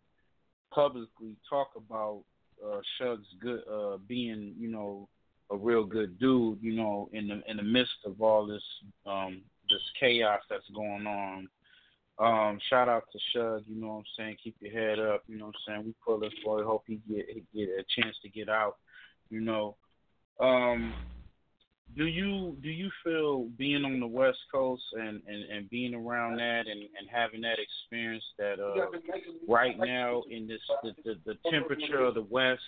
publicly talk about uh Suge's good uh being, you know, a real good dude, you know, in the in the midst of all this um this chaos that's going on. Um, shout out to Suge, you know what I'm saying? Keep your head up, you know what I'm saying? We pulling for it, hope he get he get a chance to get out, you know. Um do you do you feel being on the West Coast and, and, and being around that and, and having that experience that uh, right now in this the, the, the temperature of the West,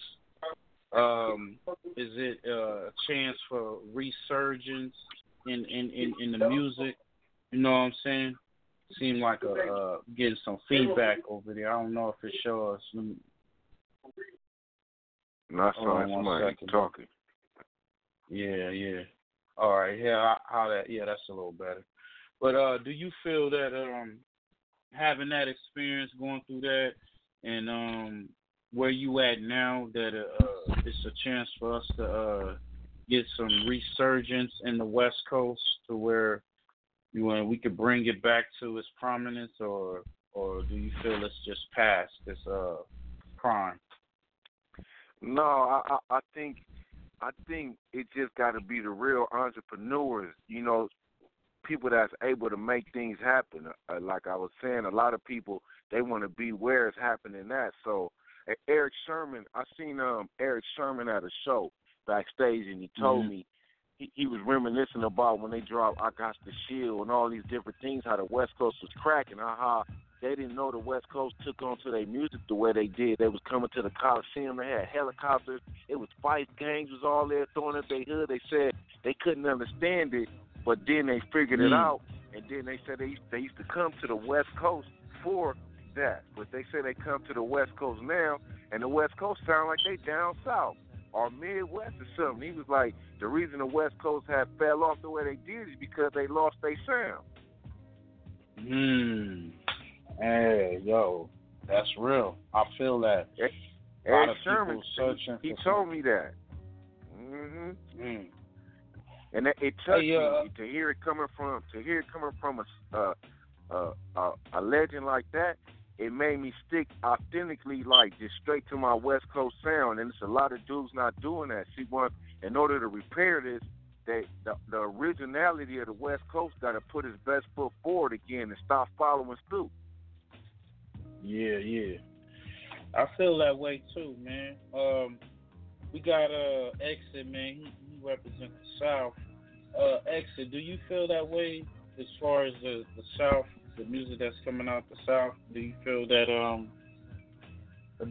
um, is it uh, a chance for resurgence in, in, in, in the music? You know what I'm saying? Seem like a, uh, getting some feedback over there. I don't know if it shows. Me- And I saw on somebody talking. Yeah, yeah. All right, yeah, how- that? Yeah, that's a little better. But uh, do you feel that um, having that experience, going through that, and um, where you at now, that uh, a chance for us to uh, get some resurgence in the West Coast to where you know, we could bring it back to its prominence, or or do you feel it's just past this uh prime? No, I, I I think I think it just got to be the real entrepreneurs. You know, people that's able to make things happen. Uh, like I was saying, a lot of people they want to be where it's happening at. So Eric Sermon, I seen um Eric Sermon at a show backstage, and he told Mhm. me he, he was reminiscing about when they dropped "I Got the Shield" and all these different things, how the West Coast was cracking, how how they didn't know the West Coast took on to their music the way they did. They was coming to the Coliseum, they had helicopters, it was fight gangs was all there throwing up their hood. They said they couldn't understand it, but then they figured it Mm. out, and then they said they used, they used to come to the West Coast for that. But they say they come to the West Coast now, and the West Coast sound like they down south or Midwest or something. He was like, the reason the West Coast had fell off the way they did is because they lost their sound. Hmm. Hey, yo, that's real. I feel that. A lot Eric of Sermon, people searching he for told me that. hmm Mm. And it, it touched Hey, uh, me to hear it coming from to hear it coming from a uh, uh, uh, a legend like that. It made me stick authentically, like just straight to my West Coast sound. And it's a lot of dudes not doing that. See, one in order to repair this, they the, the originality of the West Coast got to put its best foot forward again and stop following suit. Yeah, yeah. I feel that way too, man. Um, we got uh Exit, man. He, he represents the South. Uh, Exit, do you feel that way as far as the the South, the music that's coming out the South? Do you feel that um,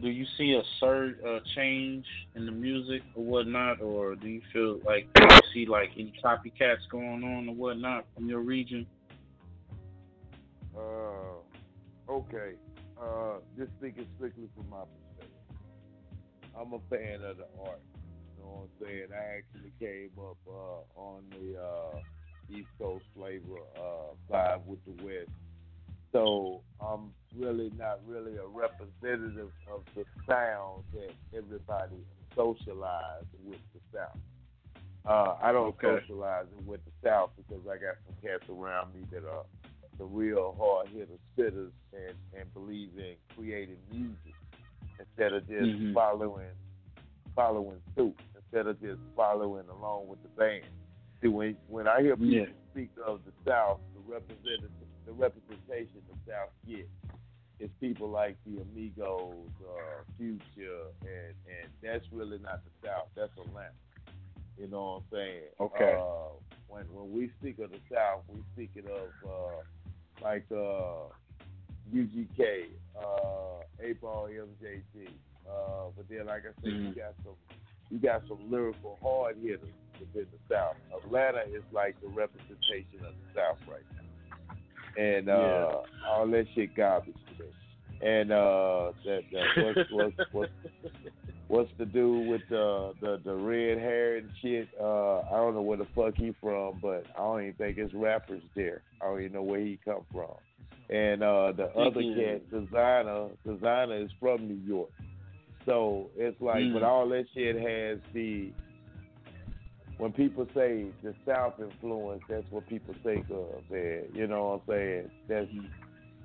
do you see a surge, uh, change in the music or whatnot, or do you feel like do you see like any copycats going on or whatnot from your region? Uh, okay. Uh, just thinking strictly from my perspective. I'm a fan of the art. You know what I'm saying? I actually came up uh, on the uh, East Coast flavor uh, vibe with the West. So I'm really not really a representative of the sound that everybody socialized with the South. Uh, I don't Okay. socialize with the South because I got some cats around me that are the real hard hitter spitters and, and believe in creating music instead of just Mhm. following following suit, instead of just following along with the band. See when when I hear people Yeah. speak of the South, the representative the representation the South gets is people like the Amigos, uh, Future, and and that's really not the South. That's Atlanta. You know what I'm saying? Okay. Uh, when when we speak of the South, we speak it of uh, like uh, UGK, uh, 8Ball, MJG. Uh, but then, like I said, you Mhm. got some you got some lyrical hard hitters within the South. Atlanta is like the representation of the South right now, and uh, all that shit garbage to me. And uh, that, that what's what's what's what's the dude with the the the red hair and shit? Uh, I don't know where the fuck he from, but I don't even think his rappers there. I don't even know where he come from. And uh, the other he- cat, Desiigner, Desiigner is from New York. So it's like, Mm. but all that shit has the. When people say the South influence, that's what people think of, man. You know what I'm saying? That's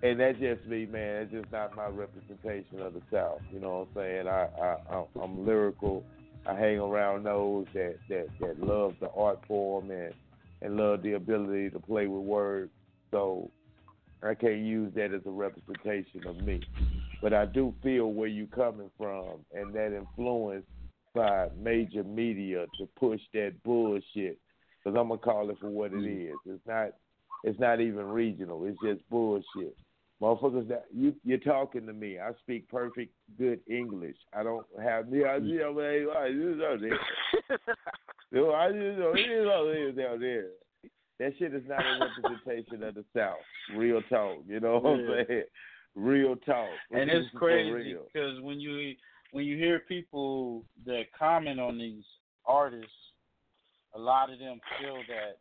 and that's just me, man. It's just not my representation of the South. You know what I'm saying? I, I I'm- lyrical. I hang around those that that that love the art form and and love the ability to play with words. So I can't use that as a representation of me. But I do feel where you're coming from and that influence by major media to push that bullshit. Because I'm gonna call it for what it mm. is. It's not. It's not even regional. It's just bullshit. Motherfuckers, that you you're talking to me. I speak perfect good English. I don't have the idea. Man, I just know this. Yo, I just know it is all there down there. That shit is not a representation of the South. Real talk. You know what Yeah. I'm saying? Real talk. and it's crazy because when you when you hear people that comment on these artists, a lot of them feel that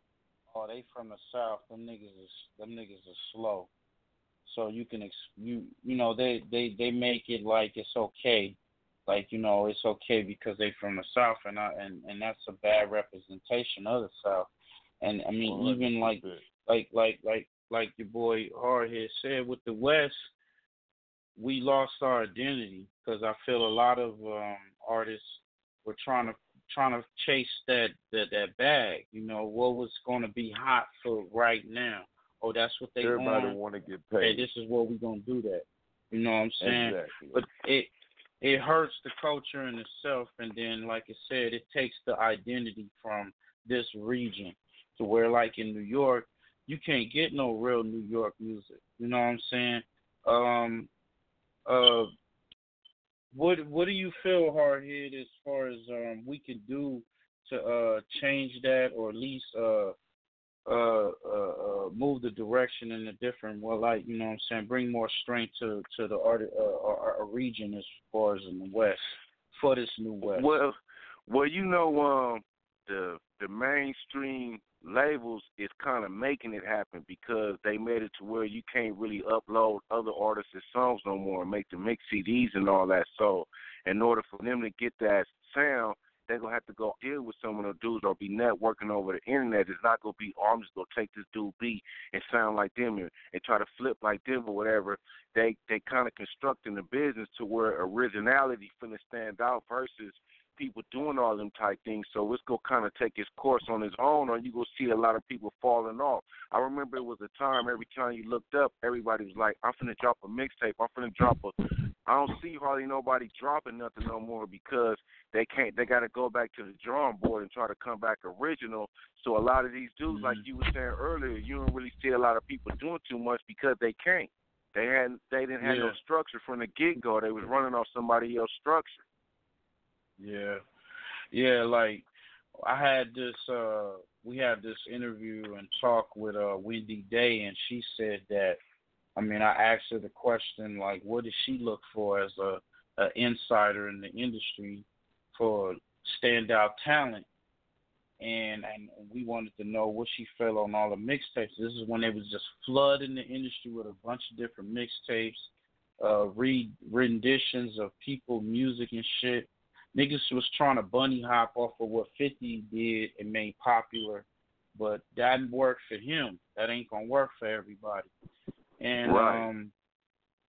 oh they from the south, them niggas is them niggas are slow. So you can ex- you you know they they they make it like it's okay, like you know it's okay because they from the south and I, and and that's a bad representation of the south. And I mean even like like like like like your boy Hardhead said with the West, we lost our identity because I feel a lot of um, artists were trying to trying to chase that that that bag. You know what was going to be hot for right now. Oh, that's what they Everybody want. to get paid. Hey, this is what we're gonna do that. You know what I'm saying? Exactly. But it it hurts the culture in itself, and then like I said, it takes the identity from this region to where, like in New York, you can't get no real New York music. You know what I'm saying? Um, what what do you feel, Hardhead, as far as um we can do to uh change that, or at least uh uh, uh, uh, move the direction in a different well, like you know what I'm saying, bring more strength to to the art uh, our, our region as far as in the West for this new West. Well, well, you know, um, the the mainstream labels is kind of making it happen because they made it to where you can't really upload other artists' songs no more and make the mix CDs and all that. So, in order for them to get that sound, they're gonna have to go deal with some of the dudes or be networking over the internet. It's not gonna be, oh, I'm just gonna take this dude beat and sound like them and, and try to flip like them or whatever. They they kind of constructing the business to where originality finna stand out versus people doing all them type things. So it's gonna kind of take its course on its own, or you gonna see a lot of people falling off. I remember it was a time every time you looked up, everybody was like, "I'm finna drop a mixtape. I'm finna drop a." I don't see hardly nobody dropping nothing no more because they can't. They got to go back to the drawing board and try to come back original. So a lot of these dudes, like mm. you were saying earlier, you don't really see a lot of people doing too much because they can't. They had they didn't have no structure from the get go. They was running off somebody else's structure. Yeah, yeah. Like I had this. uh We had this interview and talk with uh Wendy Day, and she said that. I mean, I asked her the question like, what does she look for as a, a insider in the industry for standout talent? And and we wanted to know what she felt on all the mixtapes. This is when they was just flooding the industry with a bunch of different mixtapes, uh, read renditions of people, music and shit niggas was trying to bunny hop off of what 50 did and made popular, but that didn't work for him. That ain't gonna work for everybody. And Right. um,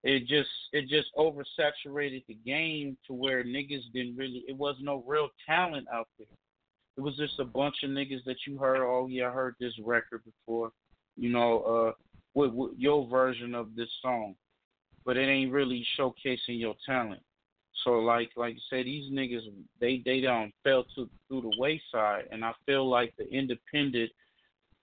it just it just oversaturated the game to where niggas didn't really. It was no real talent out there. It was just a bunch of niggas that you heard. Oh yeah, I heard this record before. You know, uh, what, what your version of this song, but it ain't really showcasing your talent. So like like you said, these niggas they they don't fell to through the wayside, and I feel like the independent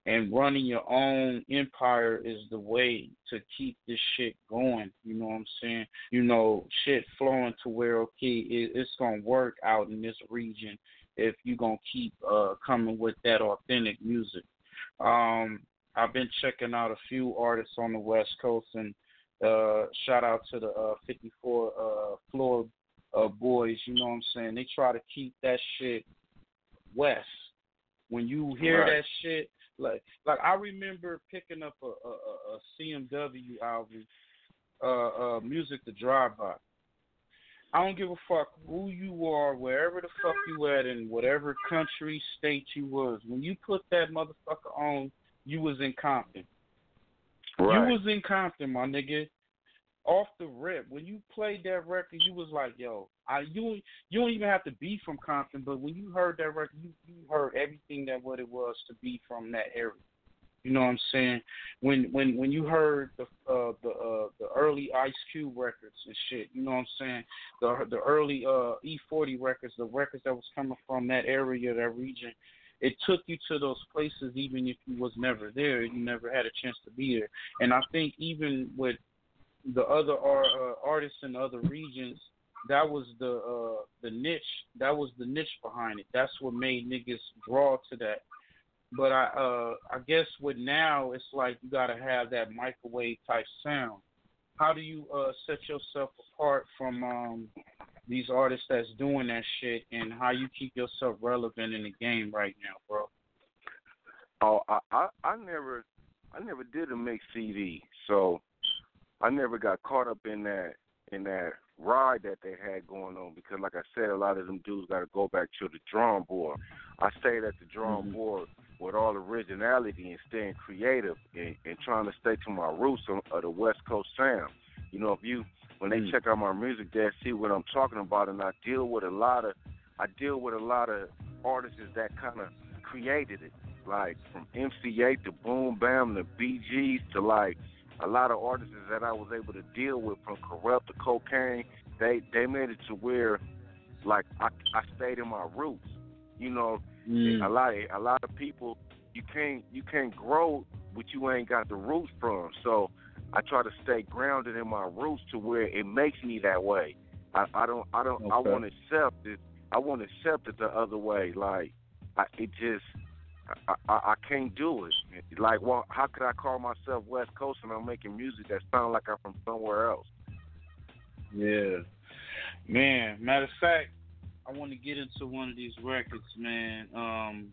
and running your own empire is the way to keep this shit going. You know what I'm saying? You know, shit flowing to where okay, it, it's gonna work out in this region if you gonna keep uh coming with that authentic music. Um, I've been checking out a few artists on the West Coast and uh shout out to the uh 54 uh floor uh boys, you know what I'm saying? They try to keep that shit west. When you hear Right. that shit, like like I remember picking up a a, a, CMW album, uh uh Music to Drive By. I don't give a fuck who you are, wherever the fuck you at in whatever country, state you was. When you put that motherfucker on, you was in Compton. Right. You was in Compton, my nigga. Off the rip, when you played that record, you was like, "Yo, I you you don't even have to be from Compton, but when you heard that record, you you heard everything that what it was to be from that area. You know what I'm saying? When when when you heard the uh the uh the early Ice Cube records and shit, you know what I'm saying? The the early uh E40 records, the records that was coming from that area, that region, it took you to those places even if you was never there, you never had a chance to be there. And I think even with the other uh, artists in other regions, that was the uh the niche. That was the niche behind it. That's what made niggas draw to that. But I uh I guess with now it's like you gotta have that microwave type sound. How do you uh set yourself apart from um these artists that's doing that shit and how you keep yourself relevant in the game right now, bro? Oh, I, I I never I never did a mix CD, so I never got caught up in that in that ride that they had going on because, like I said, a lot of them dudes got to go back to the drawing board. I stayed at the drawing mm-hmm. board with all originality and staying creative and, and trying to stay to my roots of, of the West Coast sound. You know, if you when they mm. check out my music, they see what I'm talking about, and I deal with a lot of I deal with a lot of artists that kind of created it, like from MC Eiht to Boom Bam to BGs to like a lot of artists that I was able to deal with from Kurupt to Kokane. They they made it to where like I I stayed in my roots. You know, Mm. a lot of, a lot of people you can't you can't grow what you ain't got the roots from. So I try to stay grounded in my roots to where it makes me that way. I, I don't I don't I Okay. want to accept it. I want to accept it the other way. Like I, it just I, I can't do it. Like well, how could I call myself West Coast and I'm making music that sounds like I'm from somewhere else? Yeah. Man, matter of fact, I want to get into one of these records, man. Um,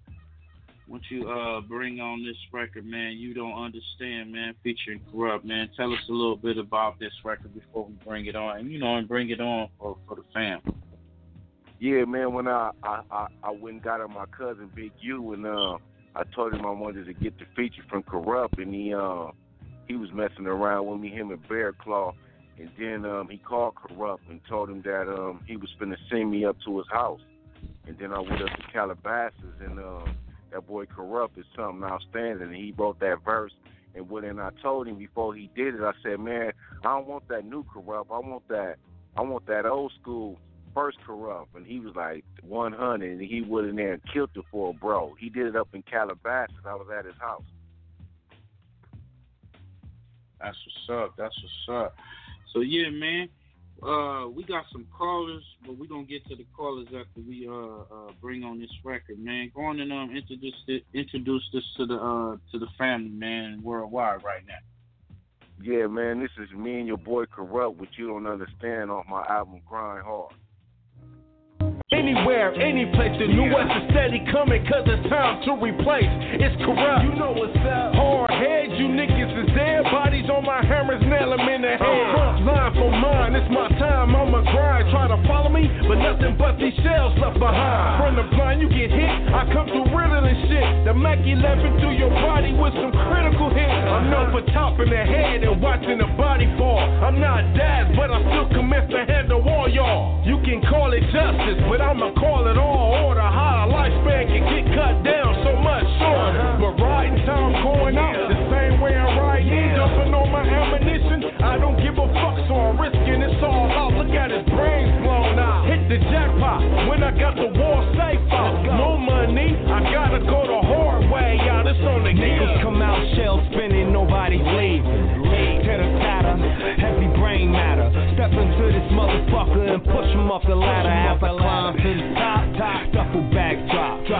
once you uh bring on this record, man, you don't understand, man, featuring Kurupt, man. Tell us a little bit about this record before we bring it on, and you know, and bring it on for for the fam. Yeah, man. When I I I, I went and got on my cousin Big U, and uh, I told him I wanted to get the feature from Kurupt, and he uh, he was messing around with me, him and Bear Claw, and then um, he called Kurupt and told him that um, he was finna send me up to his house, and then I went up to Calabasas, and um, that boy Kurupt is something outstanding, and he wrote that verse. And when and I told him before he did it, I said, man, I don't want that new Kurupt. I want that. I want that old school first Kurupt, and he was like 100, and he went in there and killed it for bro. He did it up in Calabasas. I was at his house. That's what's up. That's what's up. So yeah, man. Uh, we got some callers, but we're gonna get to the callers after we uh, uh bring on this record, man. Go on and um introduce it, introduce this to the uh to the family, man, worldwide right now. Yeah, man, this is me and your boy Kurupt, which you don't understand off my album Grind Hard. Anywhere, any place, the new West is steady coming, cause it's time to replace. It's Kurupt. You know what's up. Hard heads, you niggas is dead. Bodies on my hammers, nail 'em in the head. Front line for mine, it's my time, I'ma grind. Try to follow me, but nothing but these shells left behind. From the blind, you get hit, I come through realer than shit. The Mac 11 through your body with some critical hits. I'm known for topping the head and watching the body fall. I'm not dad, but I still commence to handle all y'all. You can call it justice, but I'ma call it all order. How a lifespan can get cut down so much shorter. But riding time going out same way I'm riding in, dumping on my ammunition. I don't give a fuck, so I'm risking it's all out. Look at his brains blown out. Hit the jackpot when I got the wall safe out. No money, I gotta go the hard way out. It's on the Niggas come out shell spinning, nobody's leaving. Titter tatter, heavy brain matter. Step into this motherfucker and push him off the ladder. I climb to the top, top, bag drop.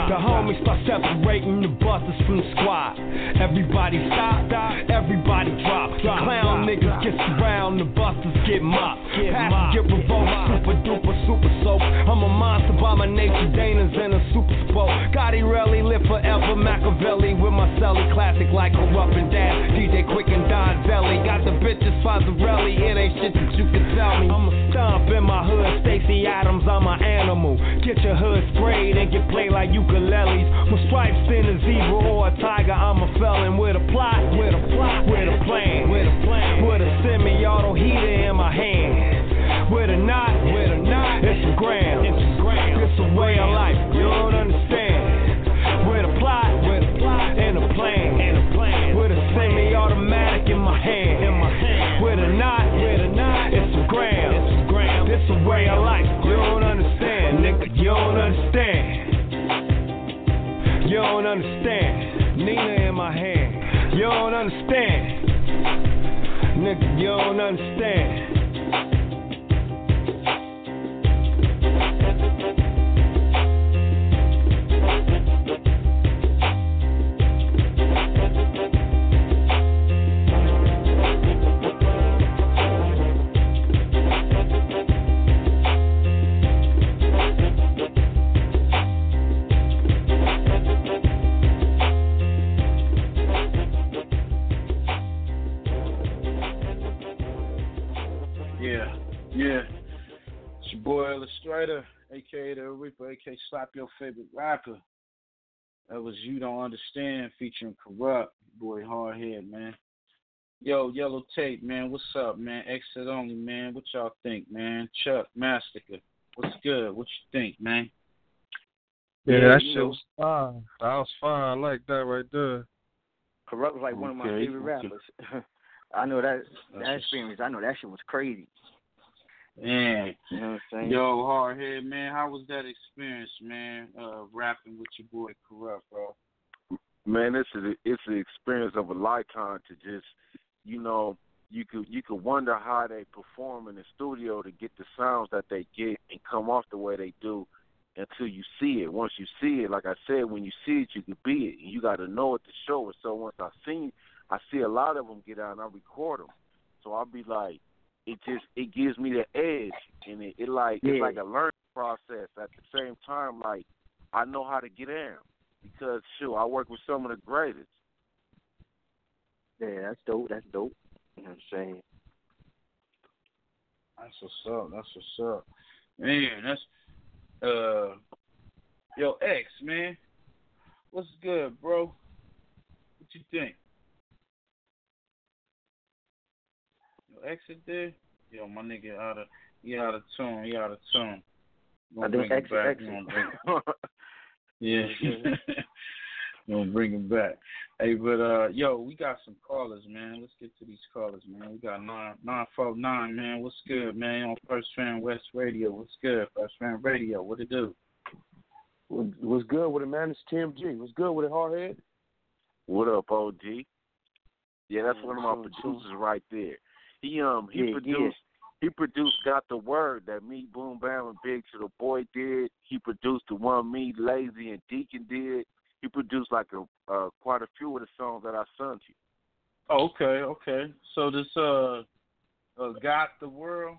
The homies start separating the busters from the squad. Everybody stop, everybody drop. The clown niggas get around, the busters get mopped. Pass get revoked, super duper, super soap. I'm a monster by my nature, Dana's in a super spoke. Gotti really live forever, Machiavelli with my celly classic like Kurupt and Daz. DJ Quik and Don Zelly. Got the bitches Fazzarelli, it ain't shit that you can tell me. I'm a stomp in my hood, Stacy Adams, I'm an animal. Get your hood sprayed and get played like ukuleles. With stripes in a zebra or a tiger, I'm a felon with a plot, with a plot, with a plan, with a plan, with a semi-auto heater in my hand. With a knot, with a knot, it's a gram, it's a gram, it's a way of life, you don't understand. With a plot, with a plot, and a plan, and a plan, with a semi-automatic in my hand, in my hand. With a knot, with a way of life, you don't understand, nigga, you don't understand. You don't understand. Nina in my hand. You don't understand. Nigga, you don't understand. Yeah, yeah. It's your boy Illustrator, aka the Reaper, aka Slap Your Favorite Rapper. That was You Don't Understand featuring Kurupt, boy Hardhead, man. Yo, Yellow Tape, man, what's up, man? Exit only, man. What y'all think, man? Chuck, Massacre, what's good? What you think, man? Yeah, Yeah, that shit know. was fine. That was fine. I like that right there. Kurupt was like one of my favorite okay. rappers. I know that that That's experience. I know that shit was crazy. Man, You know what I'm saying? yo, hardhead man, how was that experience, man? Uh, rapping with your boy Kurupt, bro. man, it's a, it's the experience of a lifetime to just, you know, you could you could wonder how they perform in the studio to get the sounds that they get and come off the way they do until you see it. Once you see it, like I said, when you see it, you can be it, and you got to know it to show it. So once I seen, I see a lot of them get out and I record them. So I'll be like, it just it gives me the edge, and it, it like it's like a learning process. At the same time, like I know how to get in because sure I work with some of the greatest. Yeah, that's dope. That's dope. You know what I'm saying? That's what's up. That's what's up. Man, that's uh yo X, man. What's good, bro? What you think? Yo, X is there? Yo, my nigga out of he out of tune, he out of tune. I Gonna think bring X him back. X. Gonna bring- Yeah. Gonna bring him back. Hey, but uh, yo, we got some callers, man. Let's get to these callers, man. We got nine nine four nine, man. What's good, man? On First Fam West Radio. What's good, First Fam Radio? What it do? What's good with it, man? It's Tim G. What's good with it, Hardhead? What up, OG? Yeah, that's one of my producers right there. He um he Yeah, produced he produced Got the Word that me, Boom Bam, and Big to the Boy did. He produced the one me, Layzie, and Deacon did. He produced like a uh, quite a few of the songs that I sung to you. Oh, okay, okay. So this uh, uh got the world,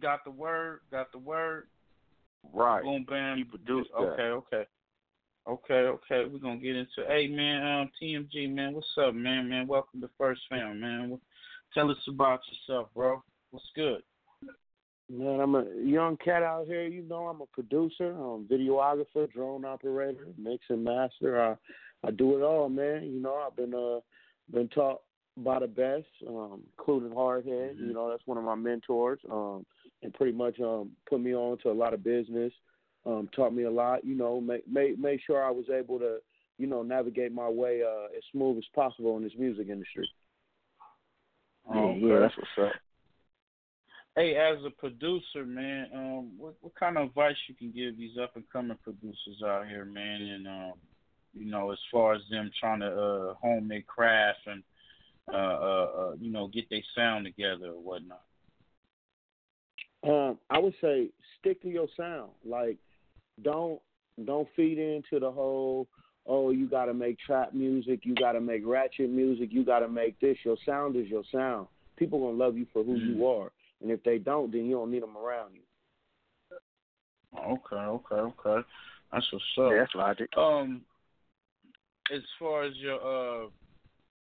got the word, got the word. Right. Boom bam. He produced that. Okay, okay. Okay, okay. We're gonna get into hey man, um TMG man, what's up, man, man? Welcome to First Fam, man. Tell us about yourself, bro. What's good? Man, I'm a young cat out here. You know, I'm a producer, um, videographer, drone operator, mix and master. I I do it all, man. You know, I've been uh been taught by the best, um, including Hardhead. You know, that's one of my mentors, um, and pretty much um put me on to a lot of business. Um, taught me a lot. You know, make made made sure I was able to, you know, navigate my way uh as smooth as possible in this music industry. Oh, yeah, that's what's up. Hey, as a producer, man, um, what what kind of advice you can give these up and coming producers out here, man, and um, you know, as far as them trying to uh hone their craft and uh uh, uh you know, get their sound together or whatnot. Um, I would say stick to your sound. Like, don't don't feed into the whole oh you got to make trap music, you got to make ratchet music, you got to make this. Your sound is your sound. People gonna love you for who you are, and if they don't, then you don't need them around you. Okay, okay, okay. That's what's up. Yeah, that's logic. Um, as far as your uh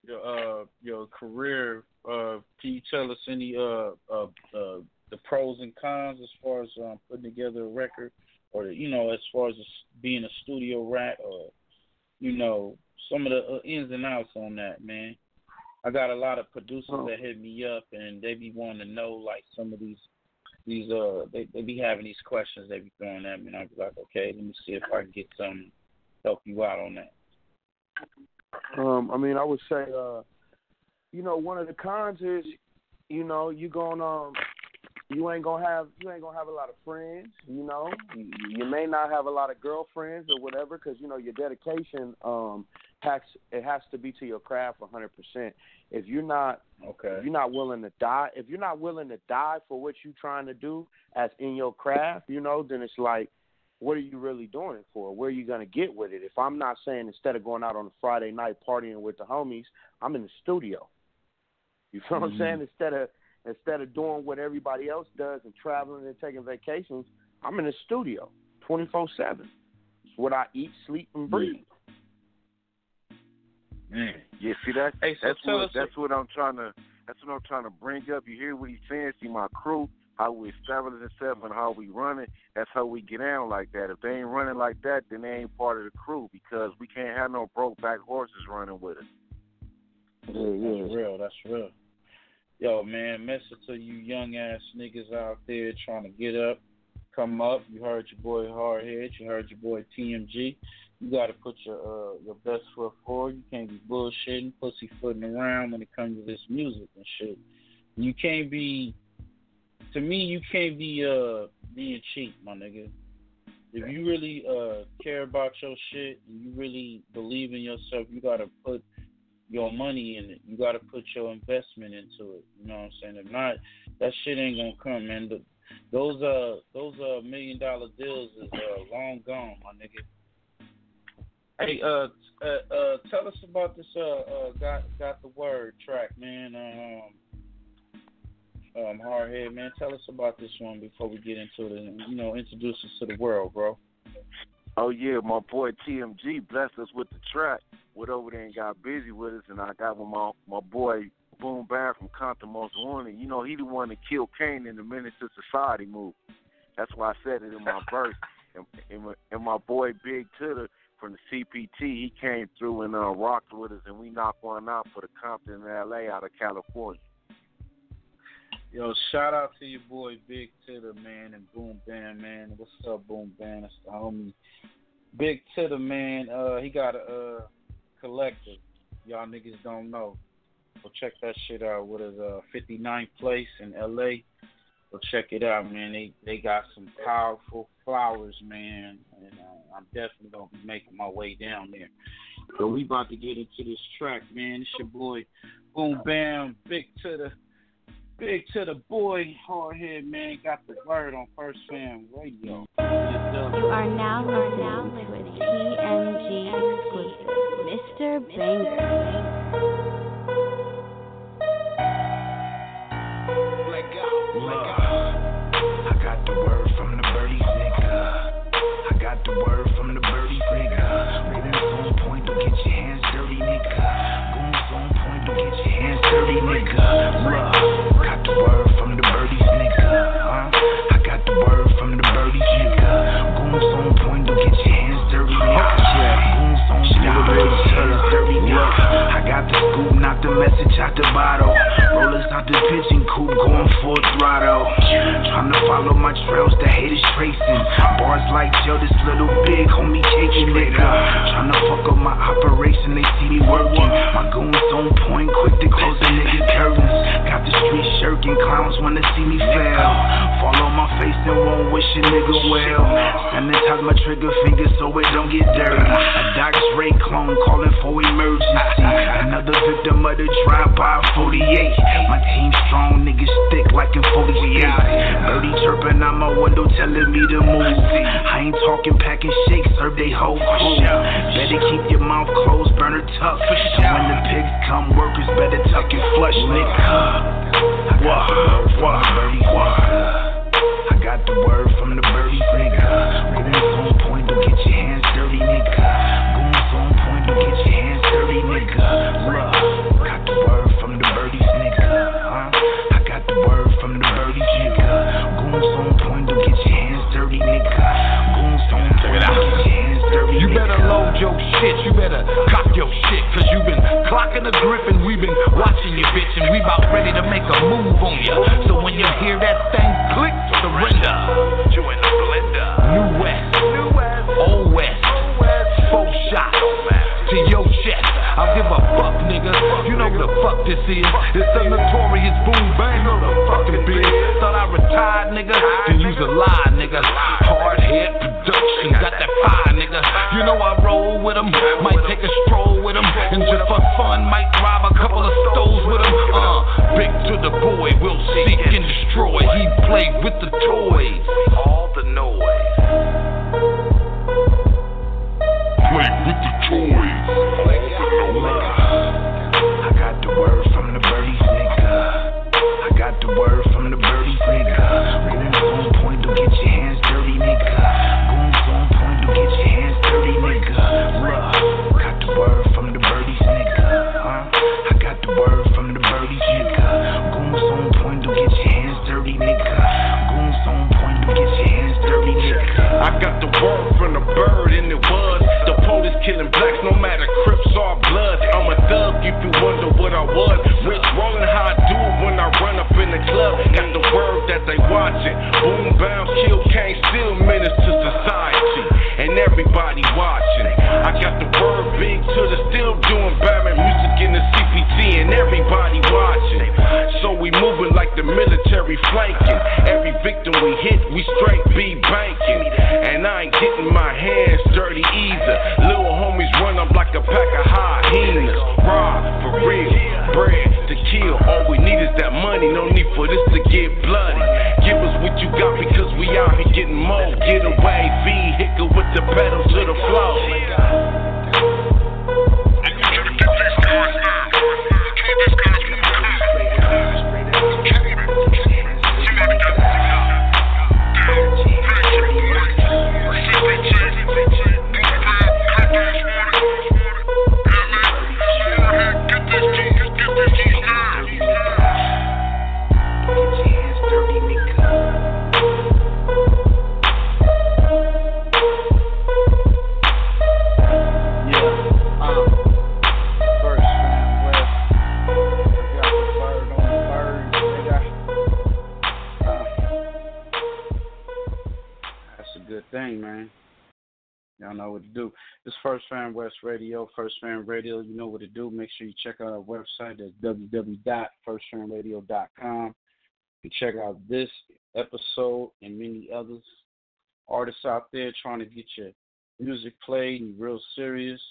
your uh your career, uh, can you tell us any uh uh, uh the pros and cons as far as um, putting together a record, or you know, as far as being a studio rat, or you know, some of the uh, ins and outs on that, man. I got a lot of producers Oh. that hit me up, and they be wanting to know like some of these these uh they they be having these questions they be throwing at me, and I be like, okay, let me see if I can get some help you out on that. Um, I mean, I would say, uh, you know, one of the cons is, you know, you going um, you ain't gonna have you ain't gonna have a lot of friends. You know, you, you may not have a lot of girlfriends or whatever, because you know your dedication um has it has to be to your craft 100. percent If you're not okay, if you're not willing to die, if you're not willing to die for what you're trying to do as in your craft, you know, then it's like what are you really doing it for? Where are you gonna get with it? If I'm not saying instead of going out on a Friday night partying with the homies, I'm in the studio. You feel what I'm Mhm. saying? Instead of instead of doing what everybody else does and traveling and taking vacations, I'm in the studio, twenty four seven. It's what I eat, sleep, and breathe. Man. Yeah, see that Hey, so that's what that's what I'm trying to that's what I'm trying to bring up. You hear what he's saying? See my crew, how we establish ourselves and how we run it. That's how we get down like that. If they ain't running like that, then they ain't part of the crew because we can't have no broke back horses running with us. Yeah, That's real. That's real. Yo, man, message to you young ass niggas out there trying to get up, come up. You heard your boy Hardhead. You heard your boy TMG. You got to put your uh, your best foot forward. You can't be bullshitting, pussyfooting around when it comes to this music and shit. You can't be. To me, you can't be uh being cheap, my nigga. If you really uh care about your shit and you really believe in yourself, you gotta put your money in it. You gotta put your investment into it. You know what I'm saying? If not, that shit ain't gonna come, man. The, those uh those uh million dollar deals is uh long gone, my nigga. Hey, uh, uh, uh, tell us about this. Uh, uh, got got the word track, man. Um, um, hardhead, man. Tell us about this one before we get into it. You know, introduce us to the world, bro. Oh yeah, my boy TMG blessed us with the track. Went over there and got busy with us, and I got with my my boy Boom Bam from Compton Most Wanted. You know, he the one that killed Caine in the Menace II Society movie. That's why I said it in my verse. And, and, my, and my boy Big Titter from the CPT, he came through and uh, rocked with us, and we knocked one out for the Compton in LA out of California. Yo, shout out to your boy Big Titter, man, and Boom Bam, man. What's up, Boom Bam? That's the homie. Big Titter, man. Uh, he got a uh, collective. Y'all niggas don't know. Go check that shit out. What is uh 59th place in LA? Go check it out, man. They they got some powerful flowers, man, and uh, I'm definitely gonna be making my way down there. So we about to get into this track, man. It's your boy Boom Bam, Big to the Big to the boy, hardhead man, got the word on First Fam Radio. You are now listening to a TMG exclusive, Mr. Banger. I got the word from the birdies, nigga. I got the word from the birdies, nigga. Goons on point, don't get your hands dirty, nigga. Goons on point, don't get your hands dirty, nigga. Look, on the message out the bottle. Rollers out the pitching coupe, going full throttle. Trying to follow my trails, the haters tracing. Bars like Joe, this little big homie caking nigga. Trying to fuck up my operation, they see me working. My goons on point, quick to close the nigga curtains. Got the street shirking, clowns wanna see me fail. Fall on my face and won't wish a nigga well. Sanitize my trigger finger so it don't get dirty. A Doc Dre clone calling for emergency. Another victim of the drive-by 48. My team strong, niggas thick like in 48. Birdie chirping out my window telling me to move. I ain't talking packing shakes, serve they whole crew. Better keep your mouth closed, burn her tough. And when the pigs come, workers better tuck and flush, nigga. What? What? Birdie, what? I got the word from the birdies, nigga. You better load your shit, you better cock your shit, cause you been clocking the grip and we been watching you, bitch, and we about ready to make a move on ya. So when you hear that thing click, surrender. You in the blender. New West, New West, Old West, four shots to your chest. I'll give a fuck, nigga. You know who the fuck this is? It's the notorious boom bang of the fucking biz. Thought I retired, nigga. Then use a lie, nigga. Hard head Know I roll with 'em, might take a stroll with 'em, and just for fun, might rob a couple of stoves with 'em. Uh, big to the boy, we'll seek and destroy. He played with the toys, all the noise. That's www.firstfamradio.com. You can check out this episode and many others. Artists out there trying to get your music played and real serious.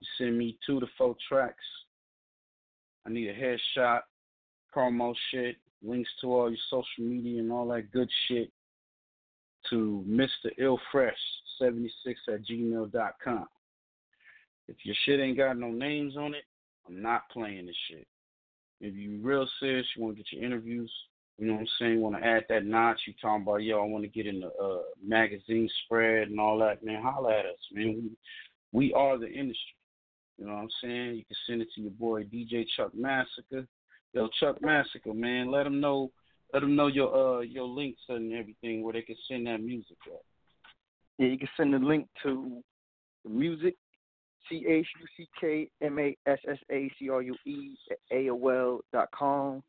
You send me two to four tracks. I need a headshot, promo shit, links to all your social media and all that good shit to Mr. Illfresh76 at gmail.com. If your shit ain't got no names on it, I'm not playing this shit. If you real serious, you want to get your interviews, you know what I'm saying, want to add that notch, you talking about, yo, I want to get in the uh, magazine spread and all that, man, holla at us, man. We, we are the industry. You know what I'm saying? You can send it to your boy DJ Chuck Massacre. Yo, Chuck Massacre, man, let them know let them know your uh your links and everything where they can send that music at. Yeah, you can send the link to the music, C H U C K M A S S A C R U E at AOL dot com.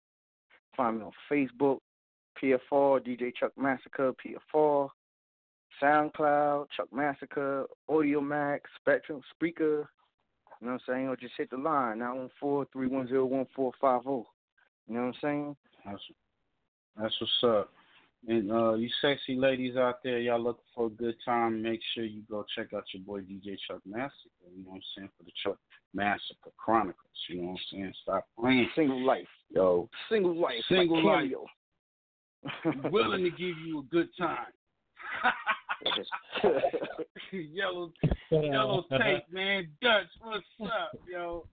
Find me on Facebook, PFR, DJ Chuck Massacre, PFR, SoundCloud, Chuck Massacre, Audio Max, Spectrum, Speaker. You know what I'm saying? Or just hit the line, 914 310 1450. You know what I'm saying? That's, that's what's up. And uh, you sexy ladies out there, y'all looking for a good time, make sure you go check out your boy DJ Chuck Massacre. You know what I'm saying? For the Chuck Massacre Chronicles. You know what I'm saying? Stop playing. Single life. Yo. Single life. Single like life. Cameo. Willing to give you a good time. yellow yellow tape, man. Dutch, what's up, yo?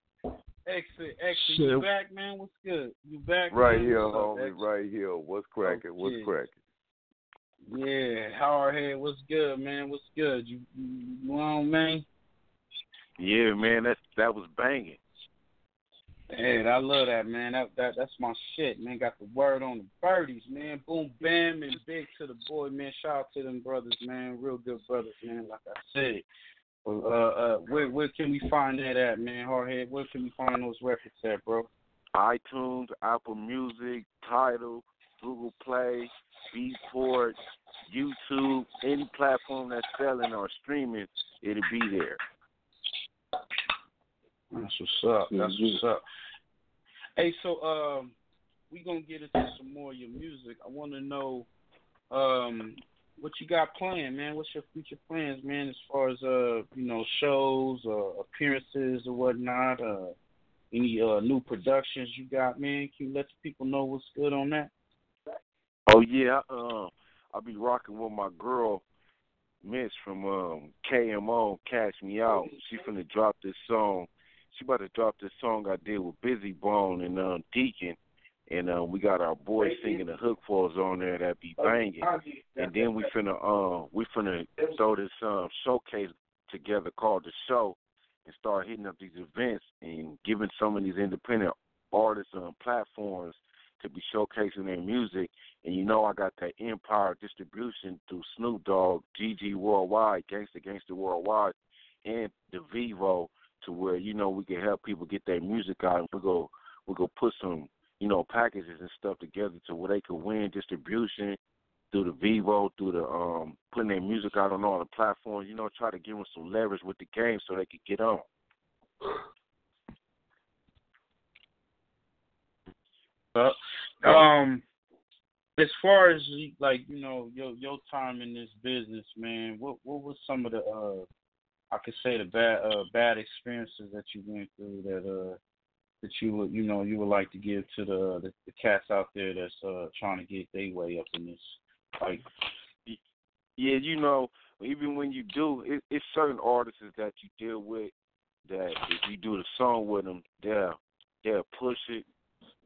Exit, exit. You back, man? What's good? You back? Right man? here, What's homie. Exit? Right here. What's cracking? What's Okay. Oh, cracking? Yeah, Hardhead, what's good, man? What's good? You, you, you on, man? Yeah, man, that that was banging. Hey, I love that, man. That that that's my shit, man. Got the word on the birdies, man. Boom, bam, and big to the boy, man. Shout out to them brothers, man. Real good brothers, man. Like I said, uh, uh, where where can we find that at, man? Hardhead, where can we find those records at, bro? iTunes, Apple Music, Tidal, Google Play, Beatport, YouTube, any platform that's selling or streaming, it'll be there. That's what's up. That's what's up. Hey, so um, we gonna get into some more of your music. I want to know um what you got planned, man. What's your future plans, man? As far as uh, you know, shows or appearances or whatnot. Uh, any uh new productions you got, man? Can you let the people know what's good on that? Oh yeah, um, I'll be rocking with my girl, Miss from um KMO, Cash Me Out. She finna drop this song. She about to drop this song I did with Bizzy Bone and um Deacon. And um we got our boy singing the hook for us on there that be banging. And then we finna um we finna throw this um showcase together called the show and start hitting up these events and giving some of these independent artists um platforms to be showcasing their music. And you know I got that Empire distribution through Snoop Dogg, GG Worldwide, Gangsta Gangsta Worldwide, and the Vevo to where, you know, we can help people get their music out and we go we go put some, you know, packages and stuff together to where they could win distribution, through the Vevo, through the um putting their music out on all the platforms. You know, try to give them some leverage with the game so they could get on. Uh, um, as far as like you know your your time in this business, man, what what was some of the uh I could say the bad uh bad experiences that you went through that uh that you would you know you would like to give to the the, the cats out there that's uh trying to get their way up in this like Yeah, you know, even when you do, it, it's certain artists that you deal with that if you do the song with them, they'll they'll push it,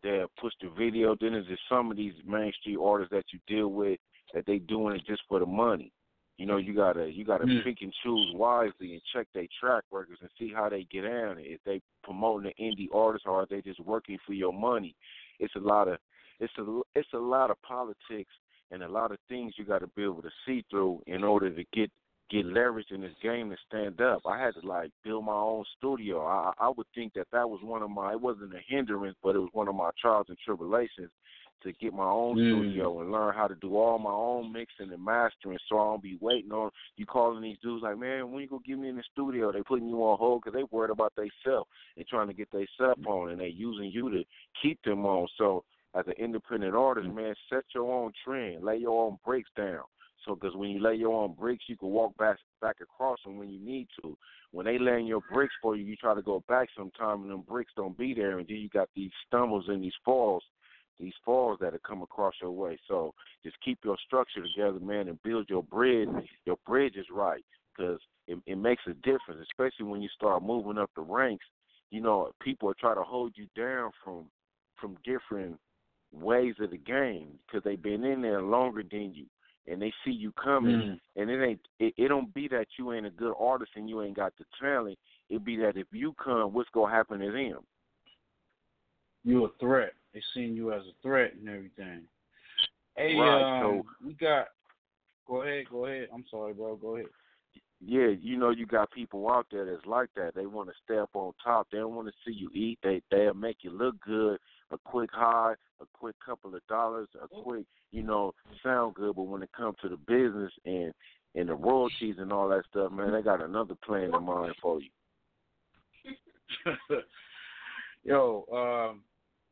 they'll push the video. Then there's some of these mainstream artists that you deal with that they doing it just for the money. You know, you gotta you gotta Mm. pick and choose wisely and check their track records and see how they get on. If they promoting an indie artist or are they just working for your money? It's a lot of it's a it's a lot of politics and a lot of things you got to be able to see through in order to get get leverage in this game and stand up. I had to like build my own studio. I I would think that that was one of my it wasn't a hindrance, but it was one of my trials and tribulations to get my own Mm. studio and learn how to do all my own mixing and mastering. So I don't be waiting on you calling these dudes like, man, when you gonna get me in the studio? They putting you on hold because they worried about they self and trying to get their self on, and they using you to keep them on. So as an independent artist, man, set your own trend, lay your own breaks down. So, because when you lay your own bricks, you can walk back back across them when you need to. When they laying your bricks for you, you try to go back sometime, and them bricks don't be there, and then you got these stumbles and these falls, these falls that have come across your way. So, just keep your structure together, man, and build your bridge. Your bridge is right, because it, it makes a difference, especially when you start moving up the ranks. You know, people are try to hold you down from from different ways of the game because they've been in there longer than you and they see you coming Mm. and it ain't it, it don't be that you ain't a good artist and you ain't got the talent it be that if you come what's gonna happen to them you a threat. They seeing you as a threat and everything. Hey, Right, um, so- we got. Go ahead, go ahead. I'm sorry, bro. Go ahead. yeah you know you got people out there that's like that they want to stay up on top they don't want to see you eat they they'll make you look good a quick high a quick couple of dollars a quick you know sound good but when it comes to the business and and the royalties and all that stuff man they got another plan in mind for you Yo, um,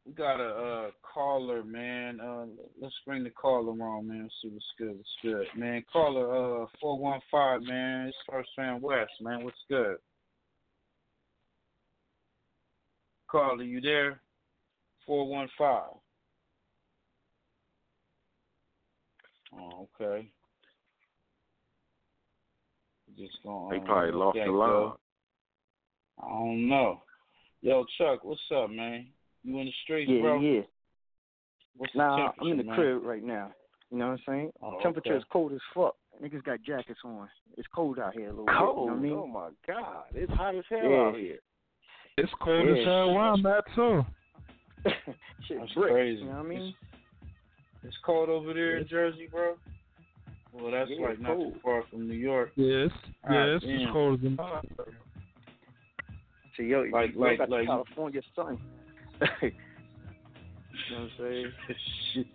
we got a uh, caller, man. Uh, let's bring the caller on, man. See what's good. What's good, man? Caller, uh, four one five, man. It's First Fam West, man. What's good? Caller, you there? Four one five. Oh, okay. Just going. they probably lost the line I don't know. Yo, Chuck, what's up, man? You in the streets, Yeah, bro? yeah. What's Nah, I'm in the man? crib right now. You know what I'm saying? Oh, Temperature okay. is cold as fuck. Niggas got jackets on. It's cold out here a little bit. You cold know I mean? oh my god it's hot as hell Yeah. out here It's cold as hell where I'm at too. Shit, That's brick, crazy. You know what I mean? It's cold over there in Jersey, bro. Well, that's Yeah, like not cold. too far from New York. Yes, yes, damn. it's cold as mine. So yo, Like- you like- got like- California sun. You know what I'm saying? Shit.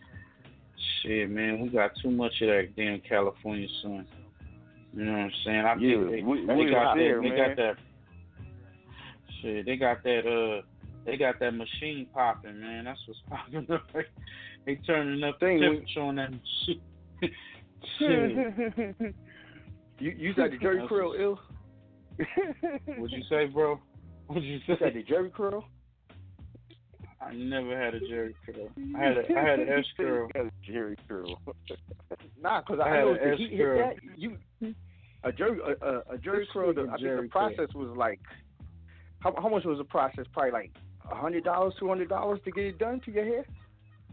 Shit, man, we got too much of that damn California sun. You know what I'm saying? I Yeah, think they, we- they we got out that. there, they got that. Shit, they got that. Uh, they got that machine popping, man. That's what's popping. up. they turning up the Thing, we- temperature on that shit. Shit. you you got the Jerry curl ill? What'd you say, bro? What'd you You got say? the Jerry curl? I never had a Jerry curl. I had a I had an S curl. Jerry curl. Nah, cause I I, had know an S curl. that. You a Jerry a, a, a Jerry curl. I think the process was like how how much was the process? Probably like a hundred dollars, two hundred dollars to get it done to your hair.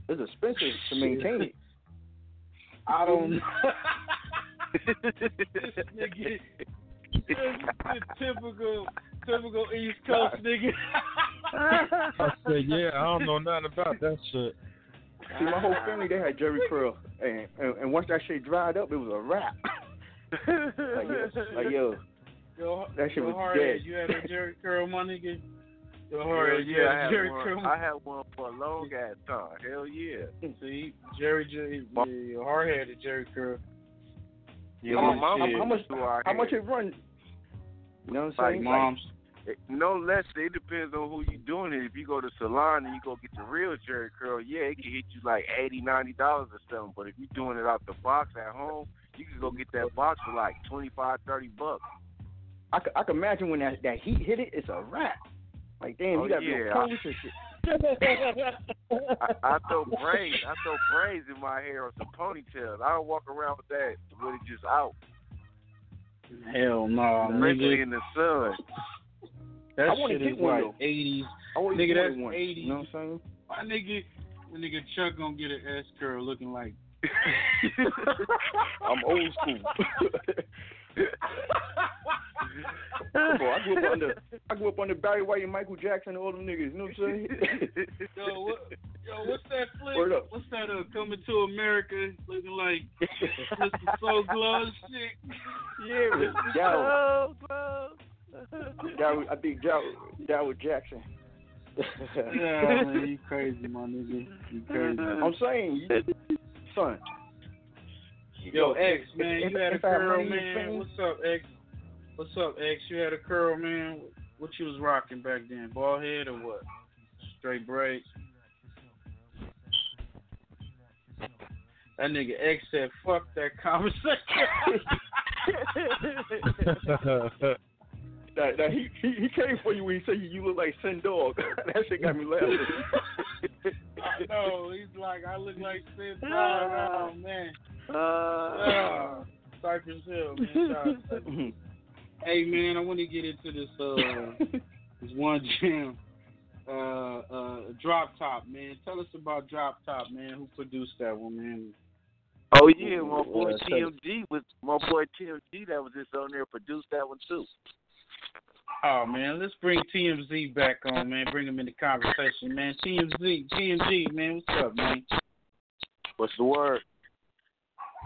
It's expensive to maintain it. I don't know. this nigga, this is typical, typical East Coast nigga. I said, yeah, I don't know nothing about that shit. See, my whole family they had Jerry curl, and, and and once that shit dried up, it was a wrap. like yo, like yo, Yo, That shit yo, was hard dead. You had a Jerry curl, my nigga. Yo, Hell hard yeah, I had Jerry one. Curl. I had one for a long ass time. Hell yeah. See, Jerry, Jerry, yeah, hard headed Jerry Curl. Yeah, how, my much, mom- how, how much? much- How much it run? You know what I'm saying? Like moms. No less. It depends on who you doing it. If you go to salon and you go get the real Jerry curl, yeah, it can hit you like eighty, ninety dollars or something. But if you're doing it out the box at home, you can go get that box for like twenty five, thirty bucks. I can, I can imagine when that, that heat hit it, it's a wrap. Like damn, Oh, you gotta be yeah. on polish and shit. I, I throw braids. I throw braids in my hair or some ponytails. I don't walk around with that with it just out, Hell no, especially nigga. in the sun. That I wanna get is one, like eighties. I always Nigga, wanted that's one. 80s. You know what I'm saying? My nigga, my nigga Chuck gonna get an S curl looking like. I'm old school. Come on, I grew up under I grew up under Barry White and Michael Jackson and all them niggas. You know what I'm saying? Yo, what, yo, what's that flick? Word up. What's that? Uh, coming to America, looking like Mr. Soul Glo shit. Yeah, Dow, Dow, I think that Dow Jackson. yeah, man, you crazy, my nigga. You crazy. I'm saying, you- son. Yo, X, man, you had a curl, man. What's up, X? What's up, X? You had a curl, man. What you was rocking back then? Ball head or what? Straight braids. That nigga X said, "Fuck that conversation." That, that he, he he came for you when he said you, you look like Sen Dog. that shit got me laughing. I know. He's like, I look like Sen Dog. Oh man. Uh, Cypress Hill, man. Shout out to Cypress Hill. Hey man, I want to get into this uh this one jam. Uh uh Drop Top, man. Tell us about Drop Top, man. Who produced that one, man? Oh yeah, my boy Uh, TMG was my boy TMG that was just on there produced that one too. Oh man, let's bring TMZ back on, man. Bring him into conversation, man. TMZ, TMZ, man. What's up, man? What's the word?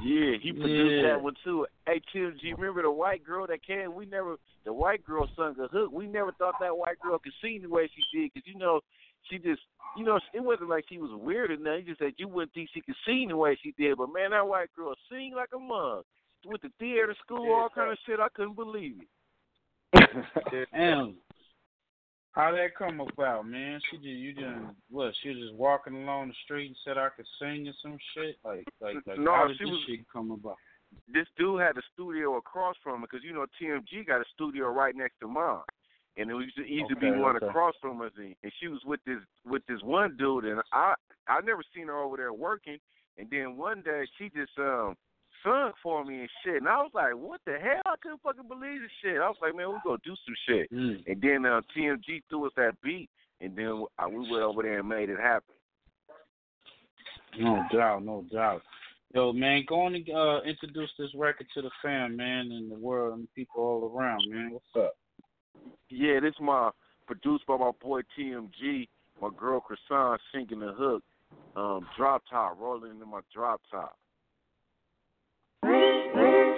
Yeah, he produced Yeah. that one too. Hey TMG, remember the white girl that came? We never the white girl sung a hook. We never thought that white girl could sing the way she did because you know she just you know it wasn't like she was weird or nothing. You just said you wouldn't think she could sing the way she did, but man, that white girl sing like a mug. With the theater school, all kind of shit. I couldn't believe it. Damn. How that come about, man? She just you just what? She was just walking along the street and said I could sing or some shit. Like like like No, how did she this was- shit come about? this dude had a studio across from him because you know TMG got a studio right next to mine, and it used to, used to be one okay. across from us, and and she was with this with this one dude, and I I never seen her over there working, and then one day she just um sung for me and shit, and I was like, what the hell? I couldn't fucking believe this shit. I was like, man, we gonna do some shit, Mm. and then uh, TMG threw us that beat, and then uh, we went over there and made it happen. No doubt, no doubt. Yo, man, go on and uh, introduce this record to the fam, man, and the world and people all around, man. What's up? Yeah, this my produced by my boy TMG, my girl Croissant singing the hook, um, drop top, rolling in my drop top.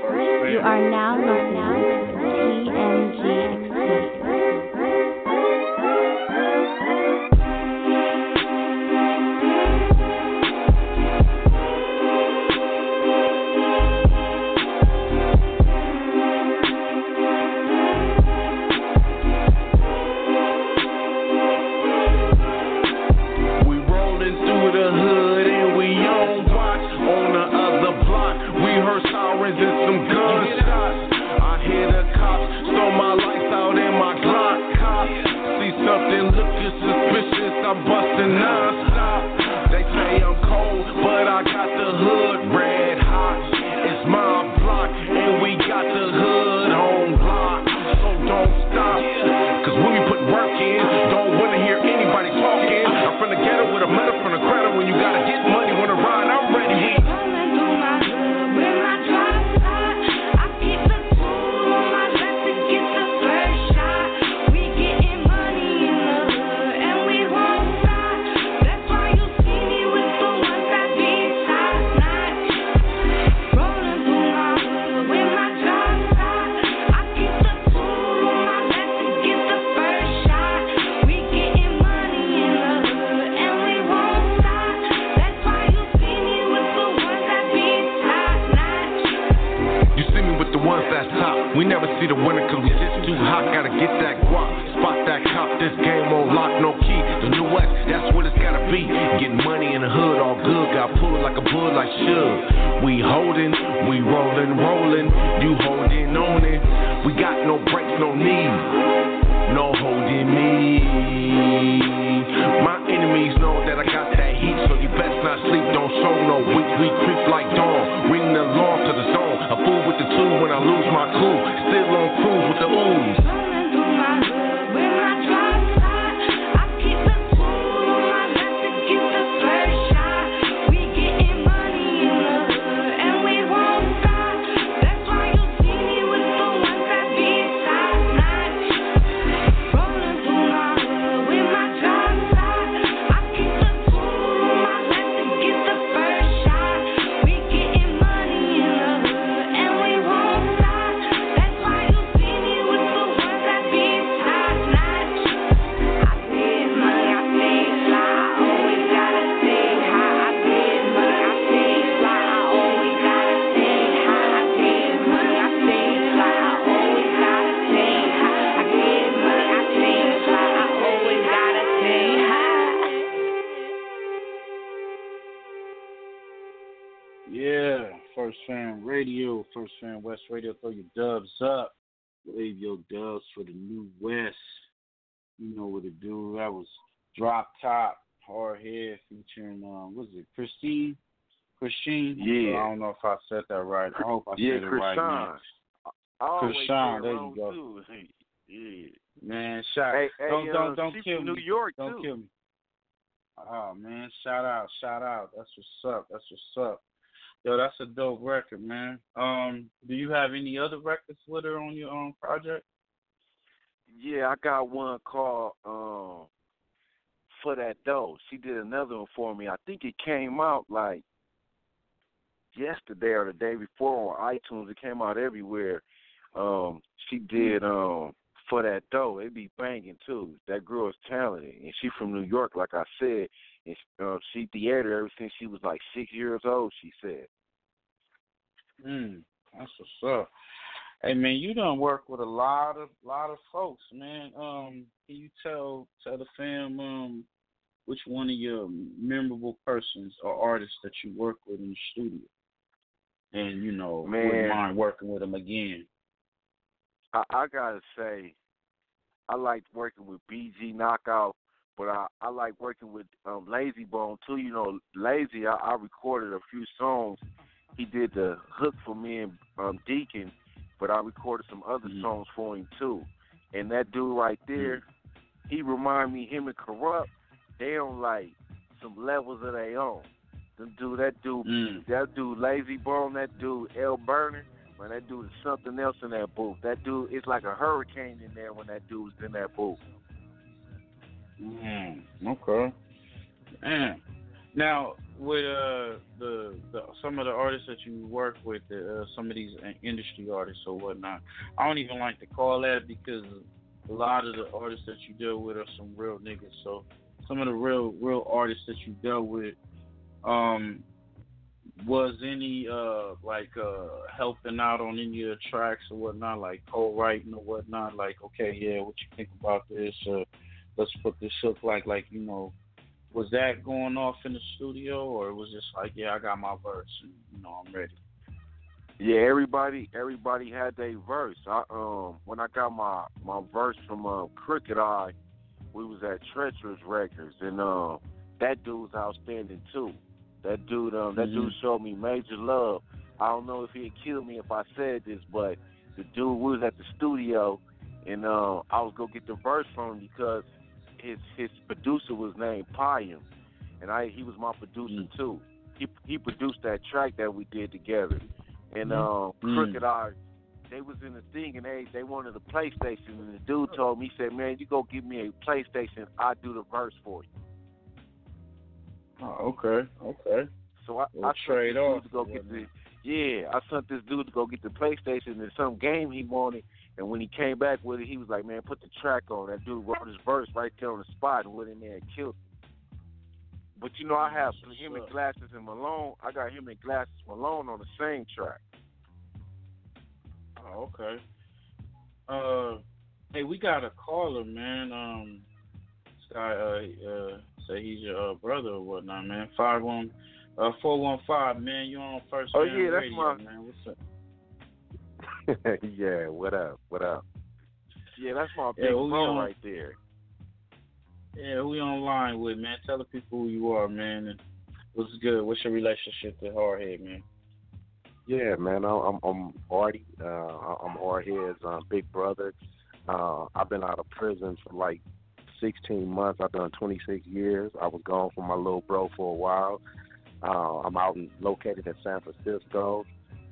You are now listening to TMG exclusive. I always Krishan, say there you go. Too. Yeah. Man, shout Hey, hey, don't uh, don't don't she kill from me. New York, don't too. kill me. Oh man, shout out, shout out. That's what's up. That's what's up. Yo, that's a dope record, man. Um, do you have any other records with her on your own project? Yeah, I got one called um for that dough. She did another one for me. I think it came out like yesterday or the day before on iTunes. It came out everywhere. Um, she did um for that dough. It be banging too. That girl is talented, and she from New York, like I said. And uh, she theater ever since she was like six years old. She said. Hmm, that's what's up. Hey man, you done work with a lot of lot of folks, man. Um, can you tell tell the fam um which one of your memorable persons or artists that you work with in the studio? And you know, Man. wouldn't mind working with them again. I, I gotta say, I liked working with BG Knocc Out, but I I like working with um, Layzie Bone too. You know, Layzie, I, I recorded a few songs. He did the hook for me and um, Deacon, but I recorded some other songs for him too. And that dude right there, he remind me him and Kurupt. They on like some levels of their own. Them dude, that dude, that dude, Layzie Bone, that dude, L Burner. Man, that dude is something else in that booth. That dude is like a hurricane in there when that dude's in that booth. Mm, okay. Man. Now, with uh the, the some of the artists that you work with, uh, some of these industry artists or whatnot, I don't even like to call that because a lot of the artists that you deal with are some real niggas. So some of the real real artists that you dealt with, um, was any uh like uh helping out on any of the tracks or whatnot, like co-writing or whatnot, like okay, yeah, what you think about this? Uh, let's put this hook like like you know was that going off in the studio or it was just like yeah i got my verse and you know i'm ready Yeah, everybody everybody had their verse. I um when I got my my verse from uh, Crooked I, we was at Treacherous Records and um that dude's outstanding too. That dude um that dude Mhm. showed me major love. I don't know if he'd kill me if I said this, but the dude was at the studio and uh, I was gonna get the verse from him because his his producer was named Pyam and I he was my producer too. He he produced that track that we did together. And um Mm. Crooked I, they was in the thing and they they wanted a PlayStation and the dude told me he said, Man, you go give me a PlayStation, I'll do the verse for you. Oh okay okay So I, We'll I sent trade this off to go get the yeah, I sent this dude to go get the PlayStation and some game he wanted. And when he came back with it, he was like, "Man, put the track on." That dude wrote his verse right there on the spot and went in there and killed it. But you know, I have him and Glasses and Malone. I got him and Glasses Malone on the same track. okay. Uh, hey, we got a caller, man. Um, uh uh say he's your uh, brother or whatnot, man. Five one uh four one five, man. You on first? Oh, Fam yeah, that's radio, my- man. What's up? yeah, what up? What up? Yeah, that's my Yeah, big who bro right there. Yeah, who you online with, man? Tell the people who you are, man. And what's good? What's your relationship to Hardhead, man? Yeah, man, I'm I'm, I'm Artie. Uh, I'm Hardhead's uh, big brother. Uh, I've been out of prison for like 16 months. I've done 26 years. I was gone from my little bro for a while. Uh, I'm out and located in San Francisco.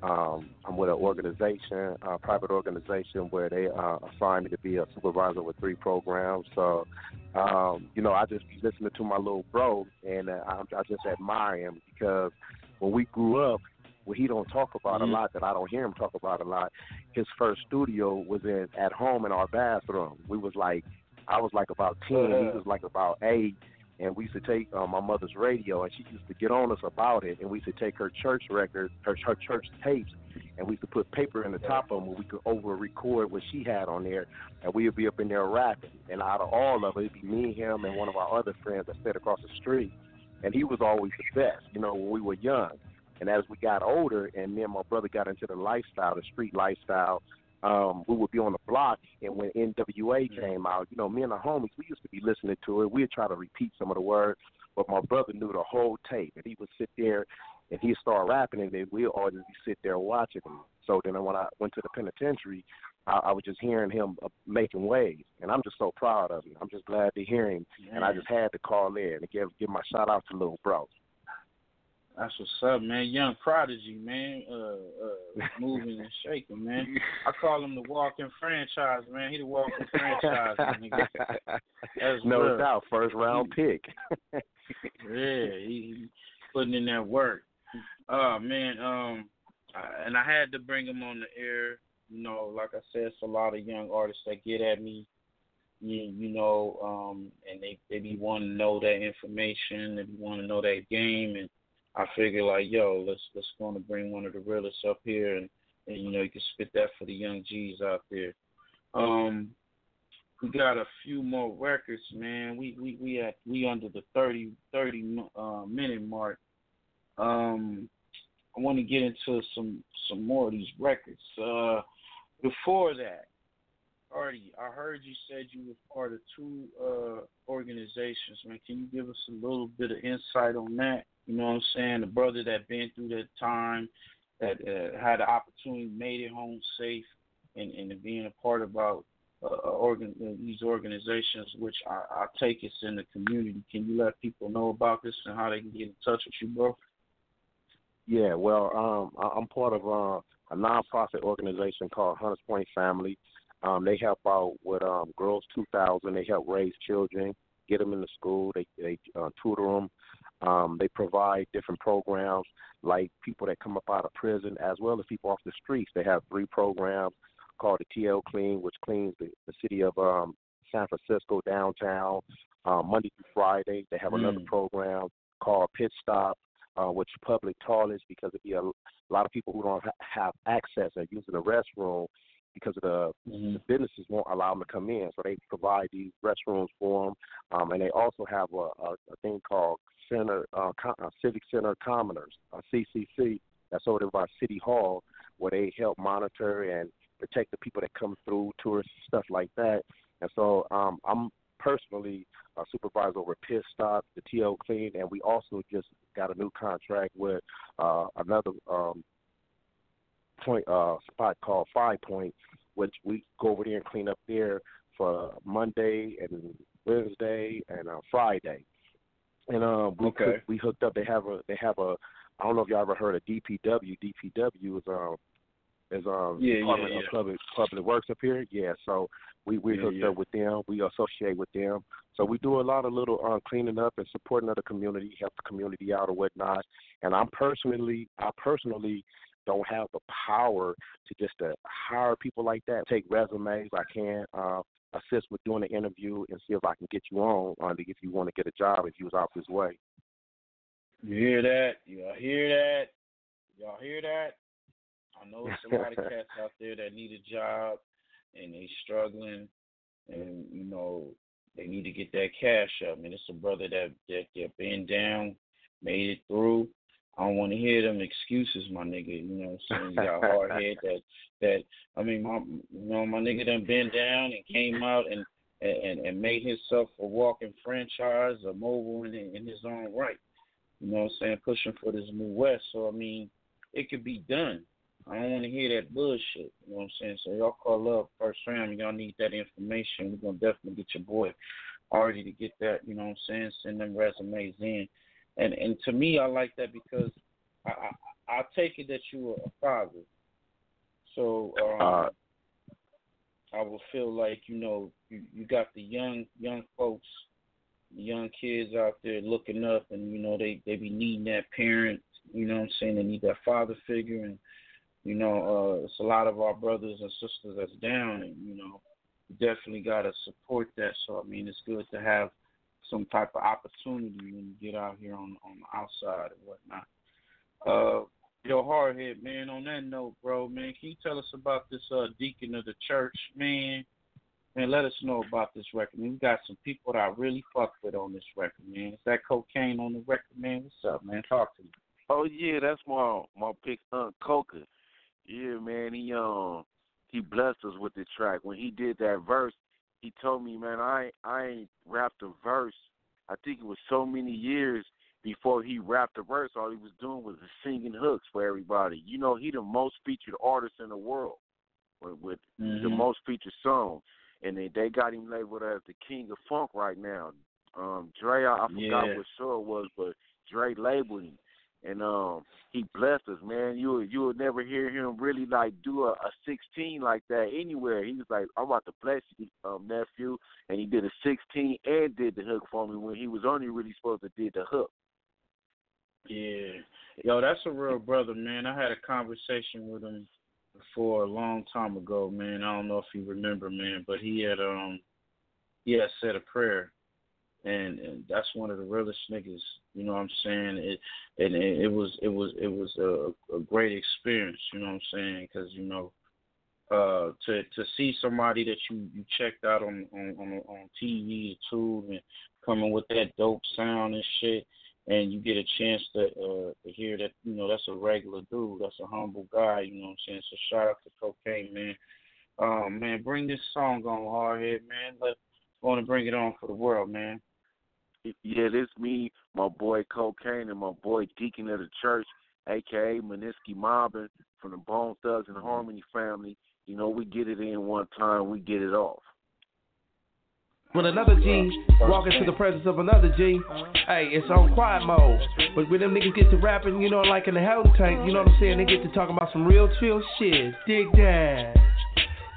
Um, I'm with an organization, a private organization, where they uh, assigned me to be a supervisor with three programs. So, um, you know, I just be listening to my little bro, and uh, I, I just admire him because when we grew up, what he don't talk about Mhm. a lot that I don't hear him talk about a lot. His first studio was in at home in our bathroom. We was like, I was like about ten, he was like about eight, and we used to take uh, my mother's radio, and she used to get on us about it, and we used to take her church records, her her church tapes, and we used to put paper in the top of them where we could over record what she had on there, and we would be up in there rapping. And out of all of it, it'd be me, him, and one of our other friends that sat across the street, and he was always the best, you know, when we were young. And as we got older, and me and my brother got into the lifestyle, the street lifestyle, um, we would be on the block. And when NWA came out, you know, me and the homies, we used to be listening to it. We'd try to repeat some of the words, but my brother knew the whole tape, and he would sit there and he'd start rapping, and then we'd all just sit there watching him. So then when I went to the penitentiary, I, I was just hearing him uh, making waves, and I'm just so proud of him. I'm just glad to hear him, and I just had to call in and give give my shout out to little bro. That's what's up, man. Young prodigy, man. Uh, uh, moving and shaking, man. I call him the walking franchise, man. He the walking franchise, nigga. That's no real. doubt, first round pick. Yeah, he, he putting in that work. Oh man, um, I- and I had to bring him on the air. You know, like I said, it's a lot of young artists that get at me. You, you know, um, and they they be wanting to know that information. They be want to know that game, and I figure like, yo, let's let's go to bring one of the realest up here, and and you know, you can spit that for the young G's out there. Um, we got a few more records, man. We we we at we under the 30, 30 uh, minute mark. Um, I want to get into some some more of these records. Uh, before that, Artie, I heard you said you was part of two uh, organizations, man. Can you give us a little bit of insight on that? You know what I'm saying? The brother that been through that time, that uh, had the opportunity, made it home safe, and and being a part about uh, organ uh, these organizations, which I, I take it's in the community. Can you let people know about this and how they can get in touch with you, bro? Yeah, well, um, I'm part of uh, a nonprofit organization called Hunters Point Family. Um, they help out with um, Girls 2000. They help raise children, get them into school. They they uh, tutor them. Um, they provide different programs like people that come up out of prison as well as people off the streets. They have three programs called the TL Clean, which cleans the, the city of um, San Francisco downtown uh, Monday through Friday. They have another Mm. program called Pit Stop, uh, which public toilets because it be a, a lot of people who don't ha- have access are using the restroom because of the, the businesses won't allow them to come in. So they provide these restrooms for them, um, and they also have a, a, a thing called Center uh, Co- uh, Civic Center Commoners, uh, CCC, that's over by City Hall, where they help monitor and protect the people that come through, tourists, stuff like that. And so um, I'm personally a supervisor over Pit Stop, the TL Clean, and we also just got a new contract with uh, another um, point uh, spot called Five Point, which we go over there and clean up there for Monday and Wednesday and uh, Friday. And um, we Okay. we hooked up. They have a they have a I don't know if y'all ever heard of DPW. DPW is um is um Yeah, yeah, Department of. Public Public Works up here. Yeah, so we we Yeah, hooked yeah. up with them. We associate with them. So we do a lot of little uh, cleaning up and supporting of the community, help the community out or whatnot. And I'm personally, I personally don't have the power to just to hire people like that. Take resumes. I can uh, assist with doing the interview and see if I can get you on uh, if you want to get a job if you was out this way. You hear that? Y'all hear that? Y'all hear that? I know there's a lot of cats out there that need a job and they struggling, and you know they need to get that cash up. And it's a brother that that that been down, made it through. I don't want to hear them excuses, my nigga. You know what I'm saying? You got Hardhead that that I mean, my you know my nigga done been down and came out and and and made himself a walking franchise, a mobile in in his own right. You know what I'm saying? Pushing for this new West. So I mean, it could be done. I don't want to hear that bullshit. You know what I'm saying? So y'all call up first round. Y'all need that information. We're gonna definitely get your boy already to get that. You know what I'm saying? Send them resumes in. And and to me, I like that because I I, I take it that you are a father. So um, Uh, I will feel like you know you you got the young young folks, young kids out there looking up, and you know they they be needing that parent. You know what I'm saying? They need that father figure, and you know uh, it's a lot of our brothers and sisters that's down, and you know definitely got to support that. So I mean, it's good to have some type of opportunity when you get out here on on the outside and whatnot. Uh, Yo, Hardhead man. On that note, bro, man, can you tell us about this uh deacon of the church, man? And let us know about this record. Man, we got some people that I really fuck with on this record, man. Is that Kokane on the record, man? What's up, man? Talk to me. Oh yeah, that's my my big Aunt Coca. Yeah, man, he um he blessed us with the track. When he did that verse, he told me, man, I I ain't rapped a verse. I think it was so many years before he rapped a verse. All he was doing was singing hooks for everybody. You know, he the most featured artist in the world with, with the Mhm. most featured song, and they they got him labeled as the king of funk right now. Um, Dre, I, I forgot Yeah. what show it was, but Dre labeled him and um he blessed us, man. You you would never hear him really like do a, a sixteen like that anywhere. He was like, I'm about to bless you, um, nephew, and he did a sixteen and did the hook for me when he was only really supposed to did the hook. Yeah. Yo, that's a real brother, man. I had a conversation with him before a long time ago, man. I don't know if you remember, man, but he had um he had said a prayer and, and that's one of the realest niggas, you know what I'm saying? It and it, it was it was it was a, a great experience, you know what I'm saying? Cuz you know uh to to see somebody that you you checked out on on on, on TV, tube and coming with that dope sound and shit and you get a chance to uh to hear that you know that's a regular dude, that's a humble guy, you know what I'm saying? So shout out to Kokane Man. Um man, bring this song on Hardhead, man. Let want to bring it on for the world, man. Yeah, this me, my boy Kokane, and my boy Deacon of the Church, aka Maniski Mobbin from the Bone Thugs and mm-hmm. Harmony family. You know, we get it in one time, we get it off. When another G walk into the presence of another G, hey, it's on quiet mode. But when them niggas get to rapping, you know, like in the hell tank, you know what I'm saying? They get to talking about some real chill shit. Dig that.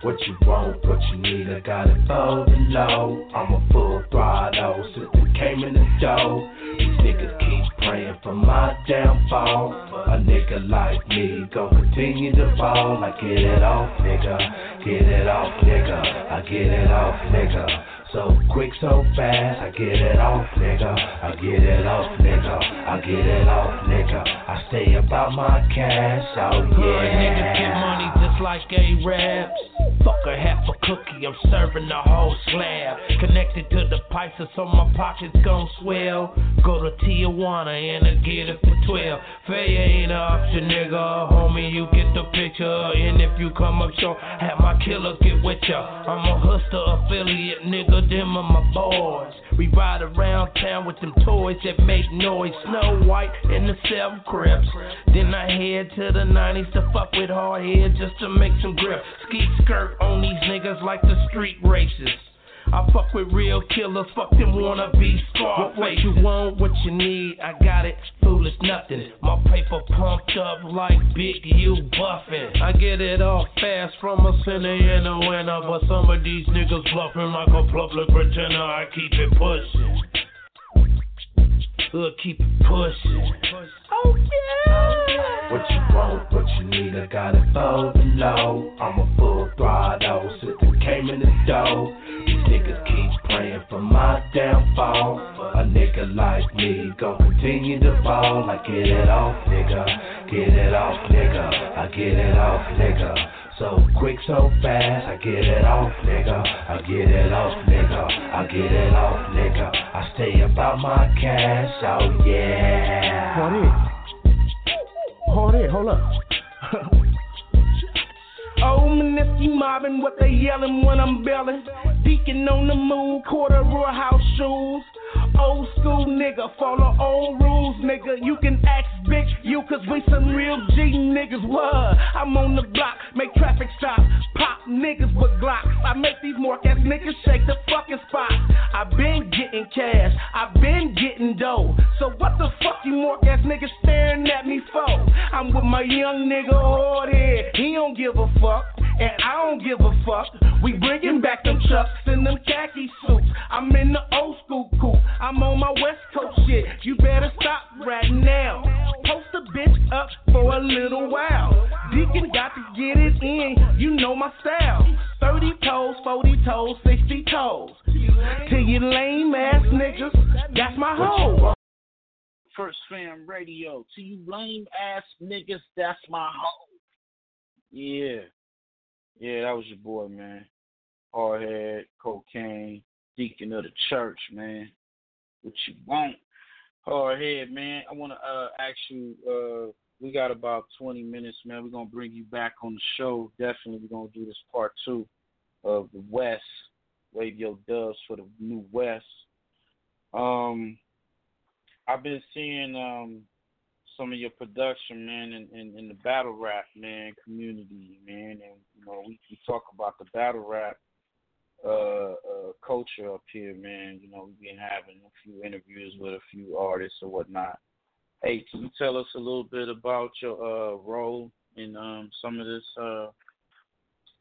What you want, what you need, I got it for the low. I'm a full throttle since it came in the door. These niggas keep praying for my downfall. A nigga like me gon' continue to fall. I get it off, nigga. Get it off, nigga. I get it off, nigga. So quick, so fast, I get it off, nigga. I get it off, nigga. I get it off, nigga. I stay about my cash, oh Hood niggas get yeah. money just like A-Raps. Fuck a half a cookie, I'm serving the whole slab. Connected to the pipes, so my pockets gon' swell. Go to Tijuana and I get it for 12. Faye ain't an option, nigga. Homie, you get the picture. And if you come up short, have my killer get with ya. I'm a hustler affiliate, nigga. Them are my boys. We ride around town with them toys that make noise. Snow White and the seven crips. Then I head to the 90s to fuck with Hardhead just to make some grip. Ski skirt on these niggas like the street races. I fuck with real killers, fuck them wanna be What, what Scarface. you want, what you need, I got it. Foolish nothing. My paper pumped up like Big U buffin'. I get it all fast from a center in the winter, but some of these niggas bluffing like a public pretender. I keep it pushing. Keep it pushing. Oh yeah. What you want, what you need, I got it for the low. I'm a full throttle since it came in the door. These niggas keep praying for my downfall. A nigga like me gon' continue to fall. I get it off, nigga. Get it off, nigga. I get it off, nigga. So quick, so fast, I get it off, nigga. I get it off, nigga. I get it off, nigga. I stay about my cash, oh yeah. Hold it. Hold it, hold up. Oh, Minisky mobbing, what they yelling when I'm belling. Deacon on the move, corduroy house shoes. Old school nigga, follow old rules, nigga. You can ask bitch, you, cause we some real G niggas. What? I'm on the block, make traffic stop. Pop niggas with glocks. I make these mark ass niggas shake the fucking spot. I been getting cash, I been getting dough. So what the fuck you mark ass niggas staring at me for? I'm with my young nigga Hardhead. He don't give a fuck, and I don't give a fuck. We bringing back them chucks and them khaki suits. I'm in the old school coupe. I'm on my West Coast shit. You better stop right now. Post a bitch up for a little while. Deacon got to get it in. You know my style. 30 toes, 40 toes, 60 toes. To you lame ass niggas, that's my hoe. First Fam Radio. To you lame ass niggas, that's my hoe. Yeah. Yeah, that was your boy, man. Hardhead, Kokane, deacon of the church, man. What you want? Hardhead, man. I want to uh, ask you. Uh, we got about 20 minutes, man. We're gonna bring you back on the show. Definitely, we're gonna do this part two of the West Radio Dubs for the New West. Um, I've been seeing um some of your production, man, in, in, in the battle rap, man, community, man, and you know we, we talk about the battle rap uh, uh, culture up here, man. You know, we've been having a few interviews with a few artists or whatnot. Hey, can you tell us a little bit about your uh, role in um, some of this uh,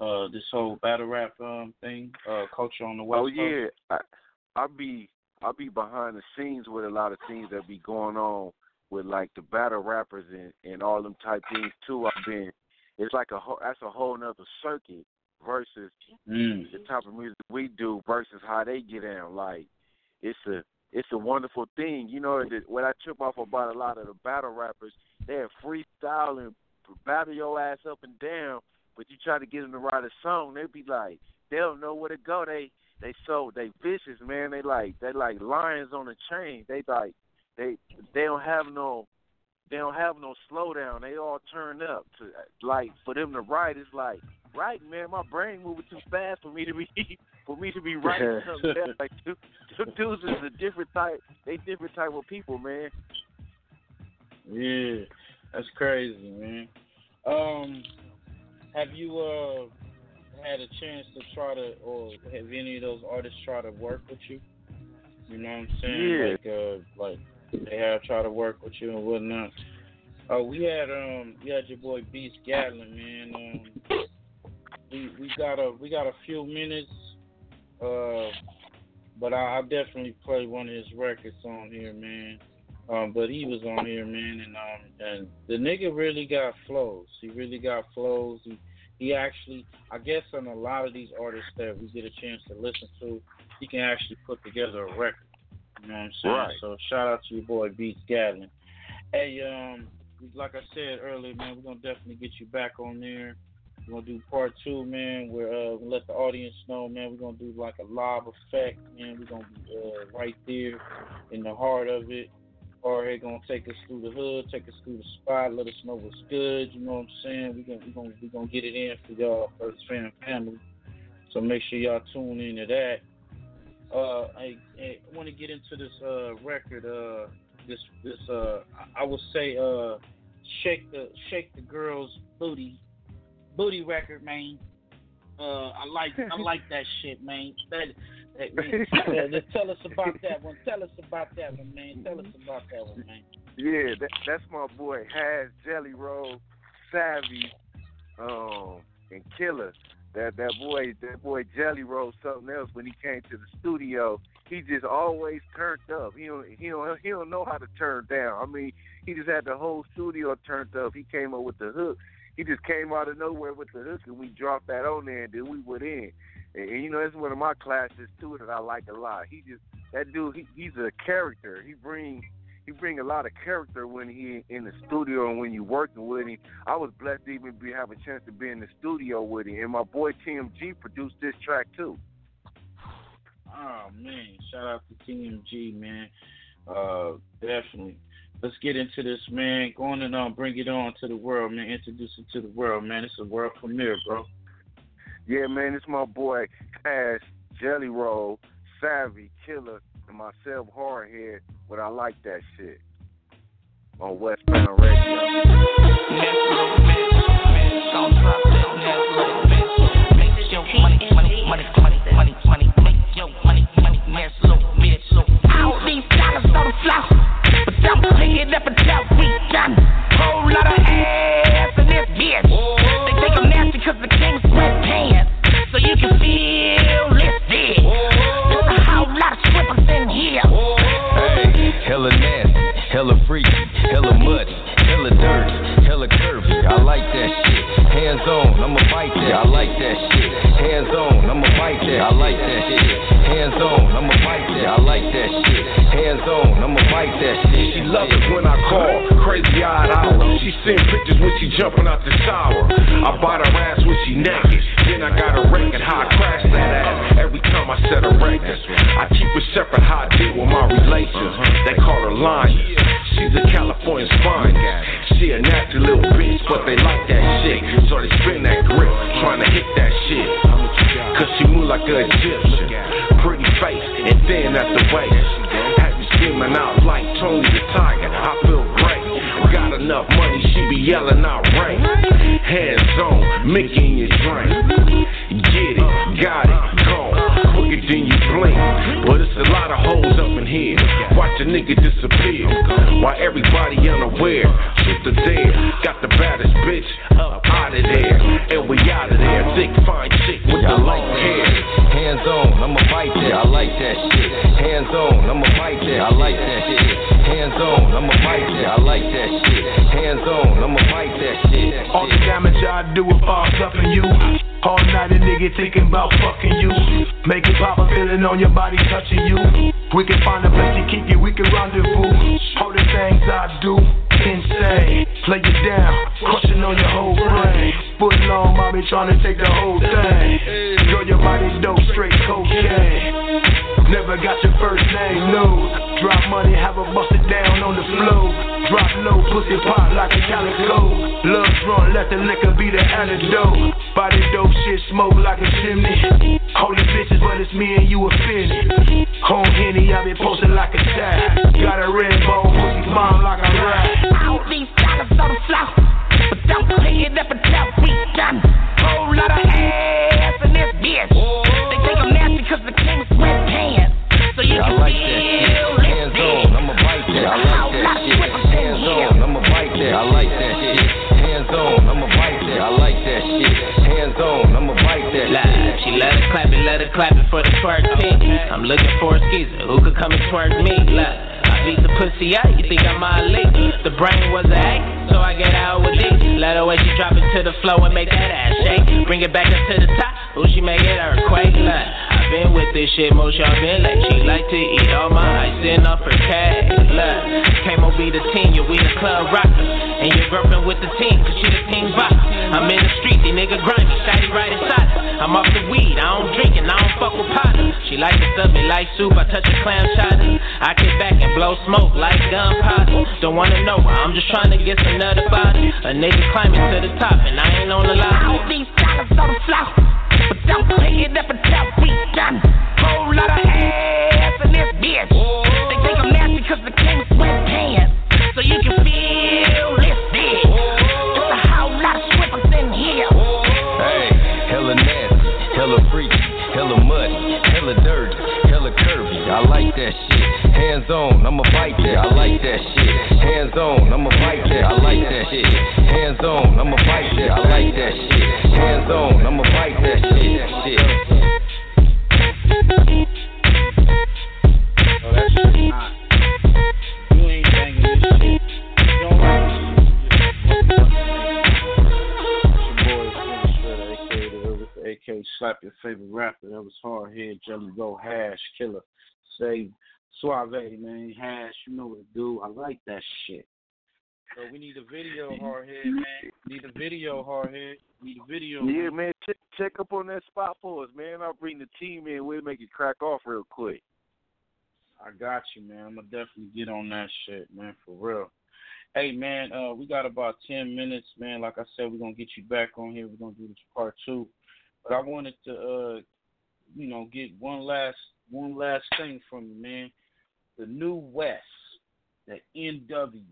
uh, this whole battle rap um, thing, uh, culture on the West Oh Coast? yeah, I, I'll be I'll be behind the scenes with a lot of things that be going on with like the battle rappers and and all them type things too. I've been it's like a whole that's a whole nother circuit versus Mm. the type of music we do versus how they get down. Like it's a it's a wonderful thing. You know that what I trip off about a lot of the battle rappers, they're freestyling, battle your ass up and down, but you try to get them to write a song, they be like they don't know where to go. They they so they vicious, man. They like they like lions on a chain. They like they they don't have no they don't have no slowdown. They all turn up to like for them to write. It's like writing, man. My brain moving too fast for me to be for me to be writing something. Else. Like two, two dudes is a different type. They different type of people, man. Yeah, that's crazy, man. Um, have you uh had a chance to try to, or have any of those artists try to work with you? You know what I'm saying? Yeah. Like, uh, like they have tried to work with you and whatnot. Oh, we had um, we had your boy Beast Gatlin, man. Um, we we got a we got a few minutes, uh, but I, I'll definitely play one of his records on here, man. Um, but he was on here, man, and um, and the nigga really got flows. He really got flows. He he actually, I guess, on a lot of these artists that we get a chance to listen to, he can actually put together a record. You know what I'm saying? Right. So shout out to your boy Beats Gavin. Hey, um, like I said earlier, man, we're gonna definitely get you back on there. We're gonna do part two, man. We're uh, we'll let the audience know, man. We're gonna do like a live effect, man. We're gonna be uh, right there in the heart of it. Hardhead gonna take us through the hood, take us through the spot, let us know what's good. You know what I'm saying? We're gonna we gonna we gonna get it in for y'all First Fam family. So make sure y'all tune into that. Uh, I, I want to get into this uh record. Uh, this this uh I, I would say uh shake the shake the girl's booty booty record, man. Uh, I like I like that shit, man. That, that man. Yeah, just tell us about that one. Tell us about that one, man. Tell us about that one, man. Yeah, that, that's my boy Hash Jelly Roll, Savii, um, and Killer. That that boy that boy Jelly Roll something else when he came to the studio. He just always turned up. He don't he don't he don't know how to turn down. I mean, he just had the whole studio turned up. He came up with the hook. He just came out of nowhere with the hook and we dropped that on there and then we went in. And, and you know, that's one of my classes too that I like a lot. He just that dude. He, he's a character. He bring he bring a lot of character when he in the studio and when you working with him. I was blessed to even be have a chance to be in the studio with him. And my boy TMG produced this track too. Oh man, shout out to TMG, man. Uh, definitely. Let's get into this, man. Go on and um, bring it on to the world, man. Introduce it to the world, man. It's a world premiere, bro. Yeah, man, it's my boy Cash, Jelly Roll, Savii, Killer, myself, Hardhead. But I like that shit on Westbound Radio. Floor, but pick it up until we done. Whole lot of ass hella freaky, hella muddy, hella dirty, hella curvy. I like that shit. Hands on, I'ma bite that. I like that shit. Hands on, I'ma bite that. I like that shit. Hands on, I'ma bite that. I like that shit. Hands on, I'ma bite that shit. She love it when I call, crazy eyed hour. She send pictures when she jumping out the shower. I bite her ass when she naked. Then I got a record how I crash that ass every time I set a record. I keep it separate how I deal with my relations. They call her Lion. She's a California spine. guy. She a nasty little bitch, but they like that shit. So they spin that grip, trying to hit that shit. Cause she move like a Egyptian. Pretty face, and then that's the waist. Have you screaming out like Tony the Tiger? I feel great. Got enough money, she be yelling out rain. Hands on, Mickey in your drink. A nigga disappear. While everybody unaware. Shoot the dead. Got the baddest bitch up out of there. And we out of there. Thick, fine chick with the long hair. Hands on, I'ma bite that. I like that shit. Hands on, I'ma bite that. I like that shit. Hands on, I'ma bite that. I like that shit. Hands on, I'ma bite that shit. All the damage I do if I'm stuffing you. All night a nigga thinking about fucking you. Make it pop a feeling on your body touching you. We can find a place to keep you, we can rendezvous. All the things I do, insane. Play you down, crushing on your whole brain. Foot long, mommy trying to take the whole thing. Girl, your body dope, straight cocaine. Never got your first name, no. Drop money, have a bust it down on the floor. Drop low, pussy pop like a calico. Love drunk, let the liquor be the antidote. Body dope shit, smoke like a chimney. Holy bitches, but it's me and you offended. Home Henny, I been posting like a tag. Got a red bone, pussy bomb like a rat. All these dollars on the floor, but don't pick it up until we done. Whole lot of ass in this bitch. Live. She let her clap it, let her clap it for the twerk pink. I'm looking for a skeezer who could come and twerk me. Live. I beat the pussy out, you think I'm elite. The brain was a act, so I get out with it. Let her way she drop it to the floor and make that ass shake. Bring it back up to the top, ooh, she make it earthquake. Look, been with this shit, most y'all been like. She like to eat all my ice in off her cash. Look, Camo be the team, you we the club rocker. And your girlfriend with the team, cause she the team boxer. I'm in the street, these nigga grimy, shotty right inside her. I'm off the weed, I don't drink and I don't fuck with partner. She like to stuff me like soup, I touch a clam chowder. I kick back and blow smoke like gunpowder. Don't wanna know her, I'm just trying to get nut about. A nigga climbing to the top and I ain't on the line. All these on the floor, but don't pick it up until we done. Whole lot of ass in this bitch. They think I'm nasty 'cause the king's sweatpants, so you can feel Hands on, I'ma bite that. I like that shit. Hands on, I'ma bite that. I like that shit. Hands on, I'ma bite that. I like that shit. Hands on, I'ma bite that shit. Oh, that shit AK, slap your favorite rapper. That was Hardhead, Jelly Roll, Hash, Killer, Save, Suave, man, Hash. You know what to do. I like that shit. So we need a video, Hardhead, man. Need a video, Hardhead. Need a video. Yeah, man, check, check up on that spot for us, man. I'll bring the team in. We'll make it crack off real quick. I got you, man. I'm gonna definitely get on that shit, man, for real. Hey, man, uh, we got about ten minutes, man. Like I said, we're gonna get you back on here. We're gonna do this part two, but I wanted to, uh, you know, get one last, one last thing from you, man. The New West, the NW.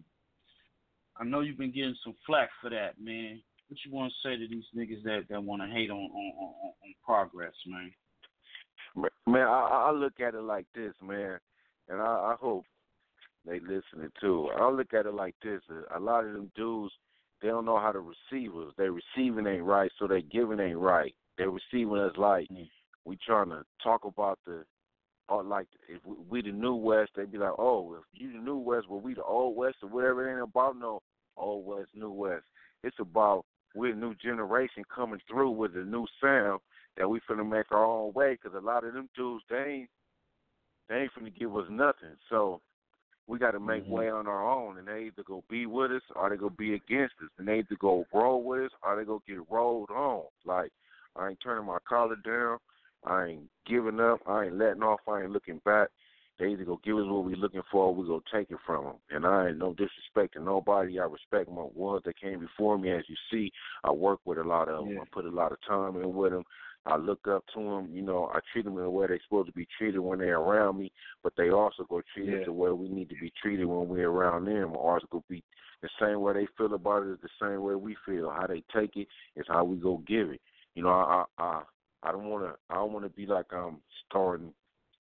I know you've been getting some flack for that, man. What you want to say to these niggas that that want to hate on on, on on progress, man? Man, I, I look at it like this, man, and I, I hope they listening too. I look at it like this: a lot of them dudes, they don't know how to receive us. They receiving ain't right, so they giving ain't right. They receiving us like mm. we trying to talk about the, or like if we, we the new West, they'd be like, oh, if you the new West, well we the old West or whatever. It ain't about no old West, new West. It's about we're a new generation coming through with a new sound that we finna make our own way. Cause a lot of them dudes, they ain't they ain't finna give us nothing. So we got to make Mm-hmm. way on our own, and they either go be with us or they go be against us, and they either go roll with us or they go get rolled on. Like I ain't turning my collar down, I ain't giving up, I ain't letting off, I ain't looking back. They either go give us what we're looking for, or we go take it from them. And I ain't no disrespect to nobody. I respect my ones that came before me. As you see, I work with a lot of them. I put a lot of time in with them. I look up to them. You know, I treat them in the way they're supposed to be treated when they're around me. But they also go treat Yeah. us the way we need to be treated when we're around them. Ours go be the same way they feel about it is the same way we feel. How they take it is how we go give it. You know, I I I, I don't want to I don't want to be like I'm starting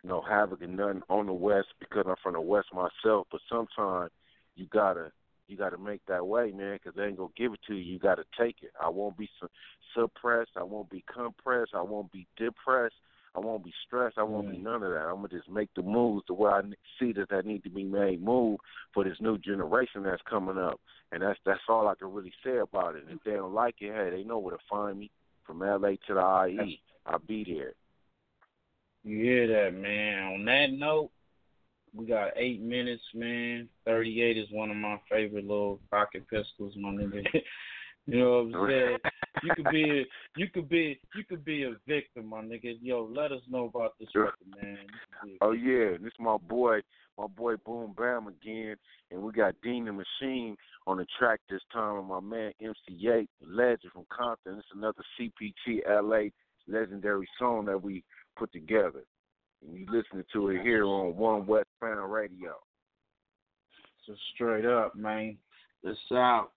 you know havoc and nothing on the west because I'm from the west myself. But sometimes you gotta you got to make that way, man, because they ain't gonna give it to you. You got to take it. I won't be su- suppressed. I won't be compressed. I won't be depressed. I won't be stressed. I won't be none of that. I'm gonna just make the moves the way I see that that need to be made move for this new generation that's coming up, and that's that's all I can really say about it. And if they don't like it, hey, they know where to find me from LA to the IE. I'll be there. You hear that, man? On that note, we got eight minutes, man. Thirty-eight is one of my favorite little pocket pistols, my nigga. you know what I'm saying? You could be, a, you could be, you could be a victim, my nigga. Yo, let us know about this record, man. You could be a Oh yeah, this my boy, my boy Boom Bam again, and we got Dean the Machine on the track this time, and my man MC Eiht, legend from Compton. It's another CPT LA legendary song that we put together, and you listening to it here on One West Fan Radio. So straight up, man. This out.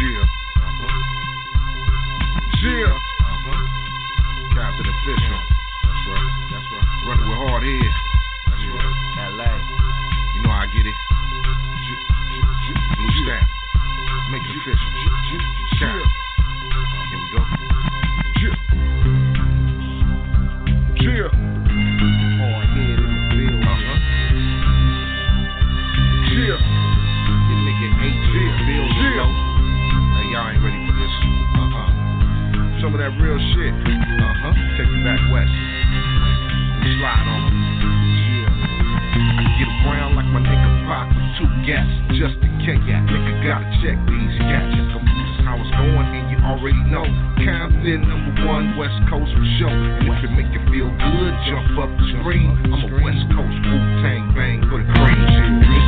Yeah. Uh-huh. Yeah. Uh-huh. Captain Official. That's right. That's right. Running with Hardhead. That's right. LA. You know how I get it. Blue stamp. Make it official. Shout. Here we go. Yeah. Yeah. Hardhead in the field. Uh-huh. Yeah. Your nigga H in the building, y'all ain't ready for this. Some of that real shit. Take me back west. Slide on 'em. Yeah. I get around like my nigga Pac with two gats. Just in case. Nigga gotta check these cats. This how it's going already know. Compton number one, West Coast for sure. And if it make you feel good, jump up the screen. I'm a West Coast Wu-Tang bang for the cream.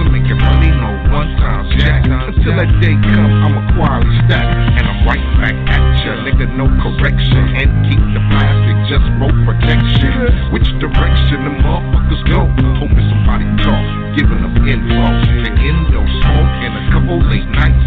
Of making money, no one time jack. Until that day come, I'm a quality stack. And I'm right back at ya, nigga, no correction. And keep the plastic just for protection. Which direction the motherfuckers go? Hoping somebody talk, giving them info. The endo smoke and a couple late nights.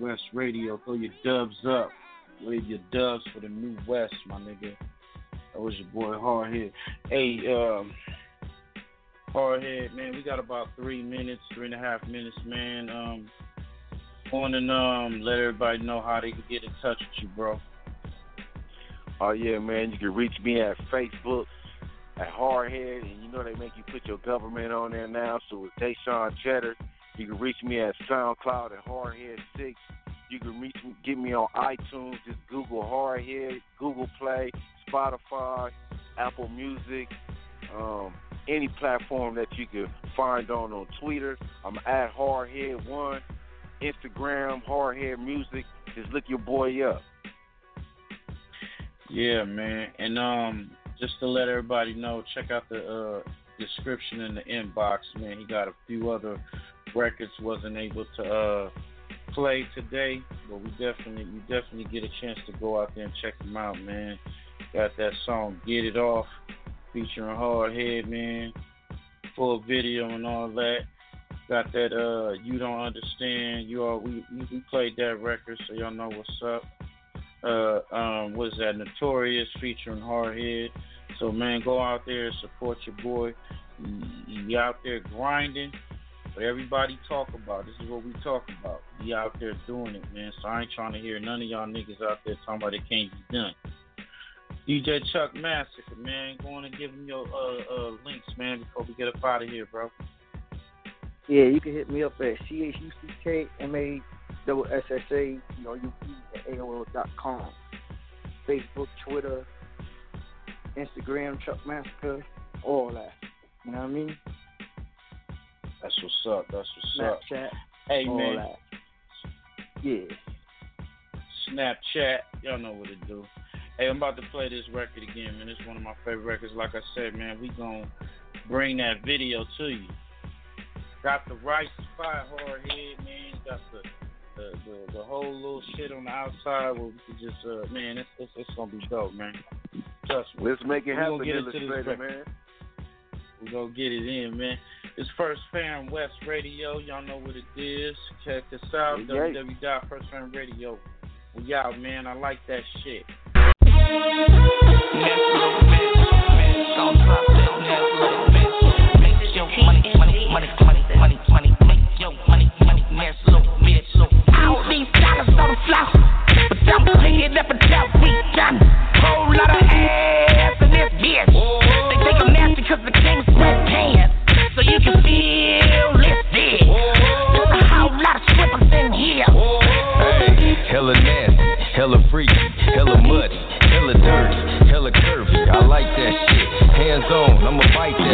West Radio. Throw your dubs up. Wave your dubs for the new West, my nigga. That was your boy Hardhead. Hey, um, Hardhead, man, we got about three minutes, three and a half minutes, man. Um, want to um, let everybody know how they can get in touch with you, bro. Oh yeah, man. You can reach me at Facebook at Hardhead, and you know they make you put your government on there now. So with Deshaun Cheddar, you can reach me at SoundCloud at Hardhead Six. You can reach me, get me on iTunes. Just Google Hardhead, Google Play, Spotify, Apple Music, um, any platform that you can find on on Twitter. I'm at Hardhead One, Instagram Hardhead Music. Just look your boy up. Yeah, man. And um, just to let everybody know, check out the uh, description in the inbox, man. He got a few other records wasn't able to uh, play today, but we definitely, you definitely get a chance to go out there and check him out, man. Got that song "Get It Off" featuring Hardhead, man. Full video and all that. Got that uh, "You Don't Understand." You all we we played that record, so y'all know what's up uh, um, what is that? Notorious featuring Hardhead. So man, go out there and support your boy. You out there grinding. Everybody talk about. This is what we talk about. Be out there doing it, man. So I ain't trying to hear none of y'all niggas out there talking about it can't be done. DJ Chuck Massacre, man. Go on and give him your uh, uh, links, man, before we get up out of here, bro. Yeah, you can hit me up at C H U C K M A double S S A C R U E at dot com. Facebook, Twitter, Instagram, Chuck Massacre, all that. You know what I mean? That's what's up. That's what's up. Snapchat, Hey all man, that. Yeah. Snapchat, y'all know what to do. Hey, I'm about to play this record again, man. It's one of my favorite records. Like I said, man, we gonna bring that video to you. Got the right spot, Hardhead, man. Got the the, the the whole little shit on the outside where we could just uh man, it's it's, it's gonna be dope, man. Trust me. Let's make it happen, get into this Illustr8, record. Man. We gonna get it in, man. It's First Fam West Radio. Y'all know what it is. Check us out. Yeah. www.firstfamradio. We out, man. I like that shit. All these dollars on the floor, but don't clean up until we done. Whole lot of ass in this bitch.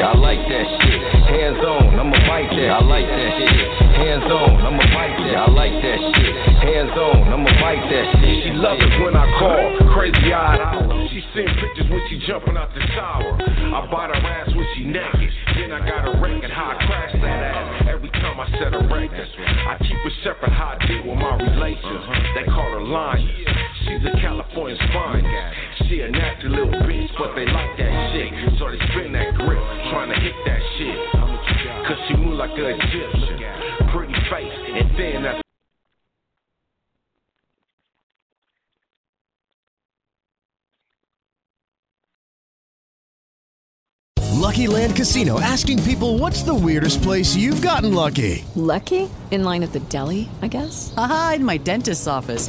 I like that shit. Hands on, I'ma bite that. I like that shit. Hands on, I'ma bite that. I like that shit. Hands on, I'ma bite that shit. She love it when I call, crazy eyed. She send pictures when she jumping out the shower. I bite her ass when she naked. Then I got a record how I crash that ass every time I set a record. I keep it separate how I deal with my relations. They call her lion. She's a California spine. She a nasty little bitch, but they like that shit. So they spin that grip, trying to hit that shit. Cause she move like a Egyptian. Pretty face, and then that's Lucky Land Casino asking people what's the weirdest place you've gotten lucky? Lucky? In line at the deli, I guess? Aha, in my dentist's office.